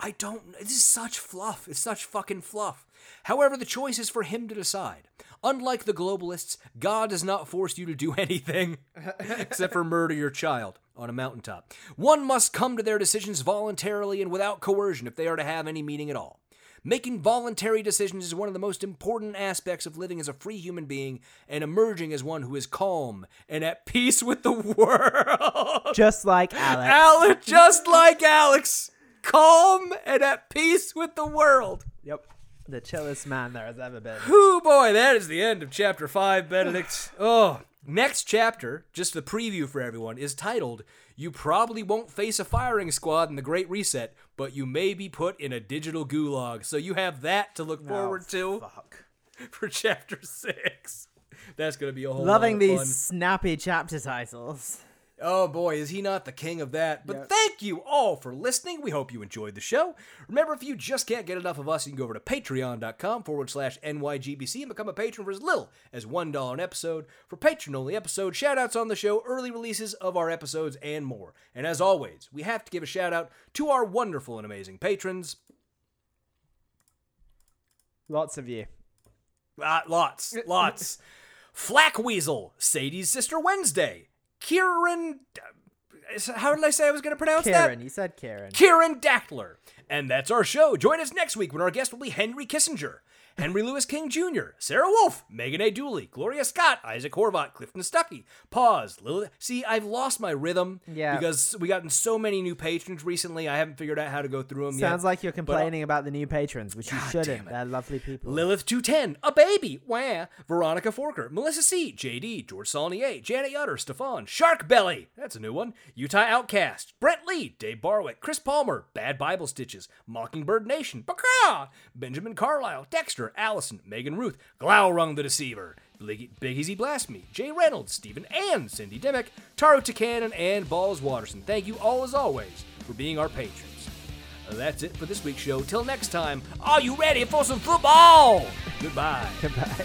I don't. This is such fluff. It's such fucking fluff. However, the choice is for him to decide. Unlike the globalists, God does not force you to do anything except for murder your child on a mountaintop. One must come to their decisions voluntarily and without coercion if they are to have any meaning at all. Making voluntary decisions is one of the most important aspects of living as a free human being and emerging as one who is calm and at peace with the world. Just like Alex. Alex, just like Alex, calm and at peace with the world. Yep. The chillest man there has ever been. Oh boy, that is the end of chapter five, Benedict. oh, next chapter, just the preview for everyone, is titled "You probably won't face a firing squad in the Great Reset, but you may be put in a digital gulag." So you have that to look forward to Fuck. for chapter six. That's gonna be a whole. Loving lot of these snappy chapter titles. Oh boy, is he not the king of that? But thank you all for listening. We hope you enjoyed the show. Remember, if you just can't get enough of us, you can go over to patreon.com forward slash NYGBC and become a patron for as little as $1 an episode. For patron only episodes, shout outs on the show, early releases of our episodes, and more. And as always, we have to give a shout out to our wonderful and amazing patrons. Lots of you. Uh, lots, lots. Flack Weasel, Sadie's sister Wednesday, Kieran. Uh, how did I say I was going to pronounce that? Kieran, you said Kieran. Kieran Dackler. And that's our show. Join us next week when our guest will be Henry Kissinger, Henry Louis King Jr., Sarah Wolf, Megan A. Dooley, Gloria Scott, Isaac Horvat, Clifton Stuckey, Pause, Lilith. See, I've lost my rhythm Yeah. because we gotten so many new patrons recently. I haven't figured out how to go through them yet. Sounds like you're But- uh, complaining about the new patrons, which you shouldn't. They're lovely people. Lilith 210, a baby, wah, Veronica Forker, Melissa C, JD, George Saulnier, Janet Yutter, Stefan, Shark Belly, that's a new one, Utah Outcast, Brett Lee, Dave Barwick, Chris Palmer, Bad Bible Stitches, Mockingbird Nation, Baka, Benjamin Carlisle, Dexter, Allison, Megan Ruth, Glaurung the Deceiver, Big, Big Easy Blast Me, Jay Reynolds, Stephen and Cindy Dimmick, Taro Takanen, and Balls Watterson. Thank you all as always for being our patrons. That's it for this week's show. Till next time, are you ready for some football? Goodbye. Goodbye.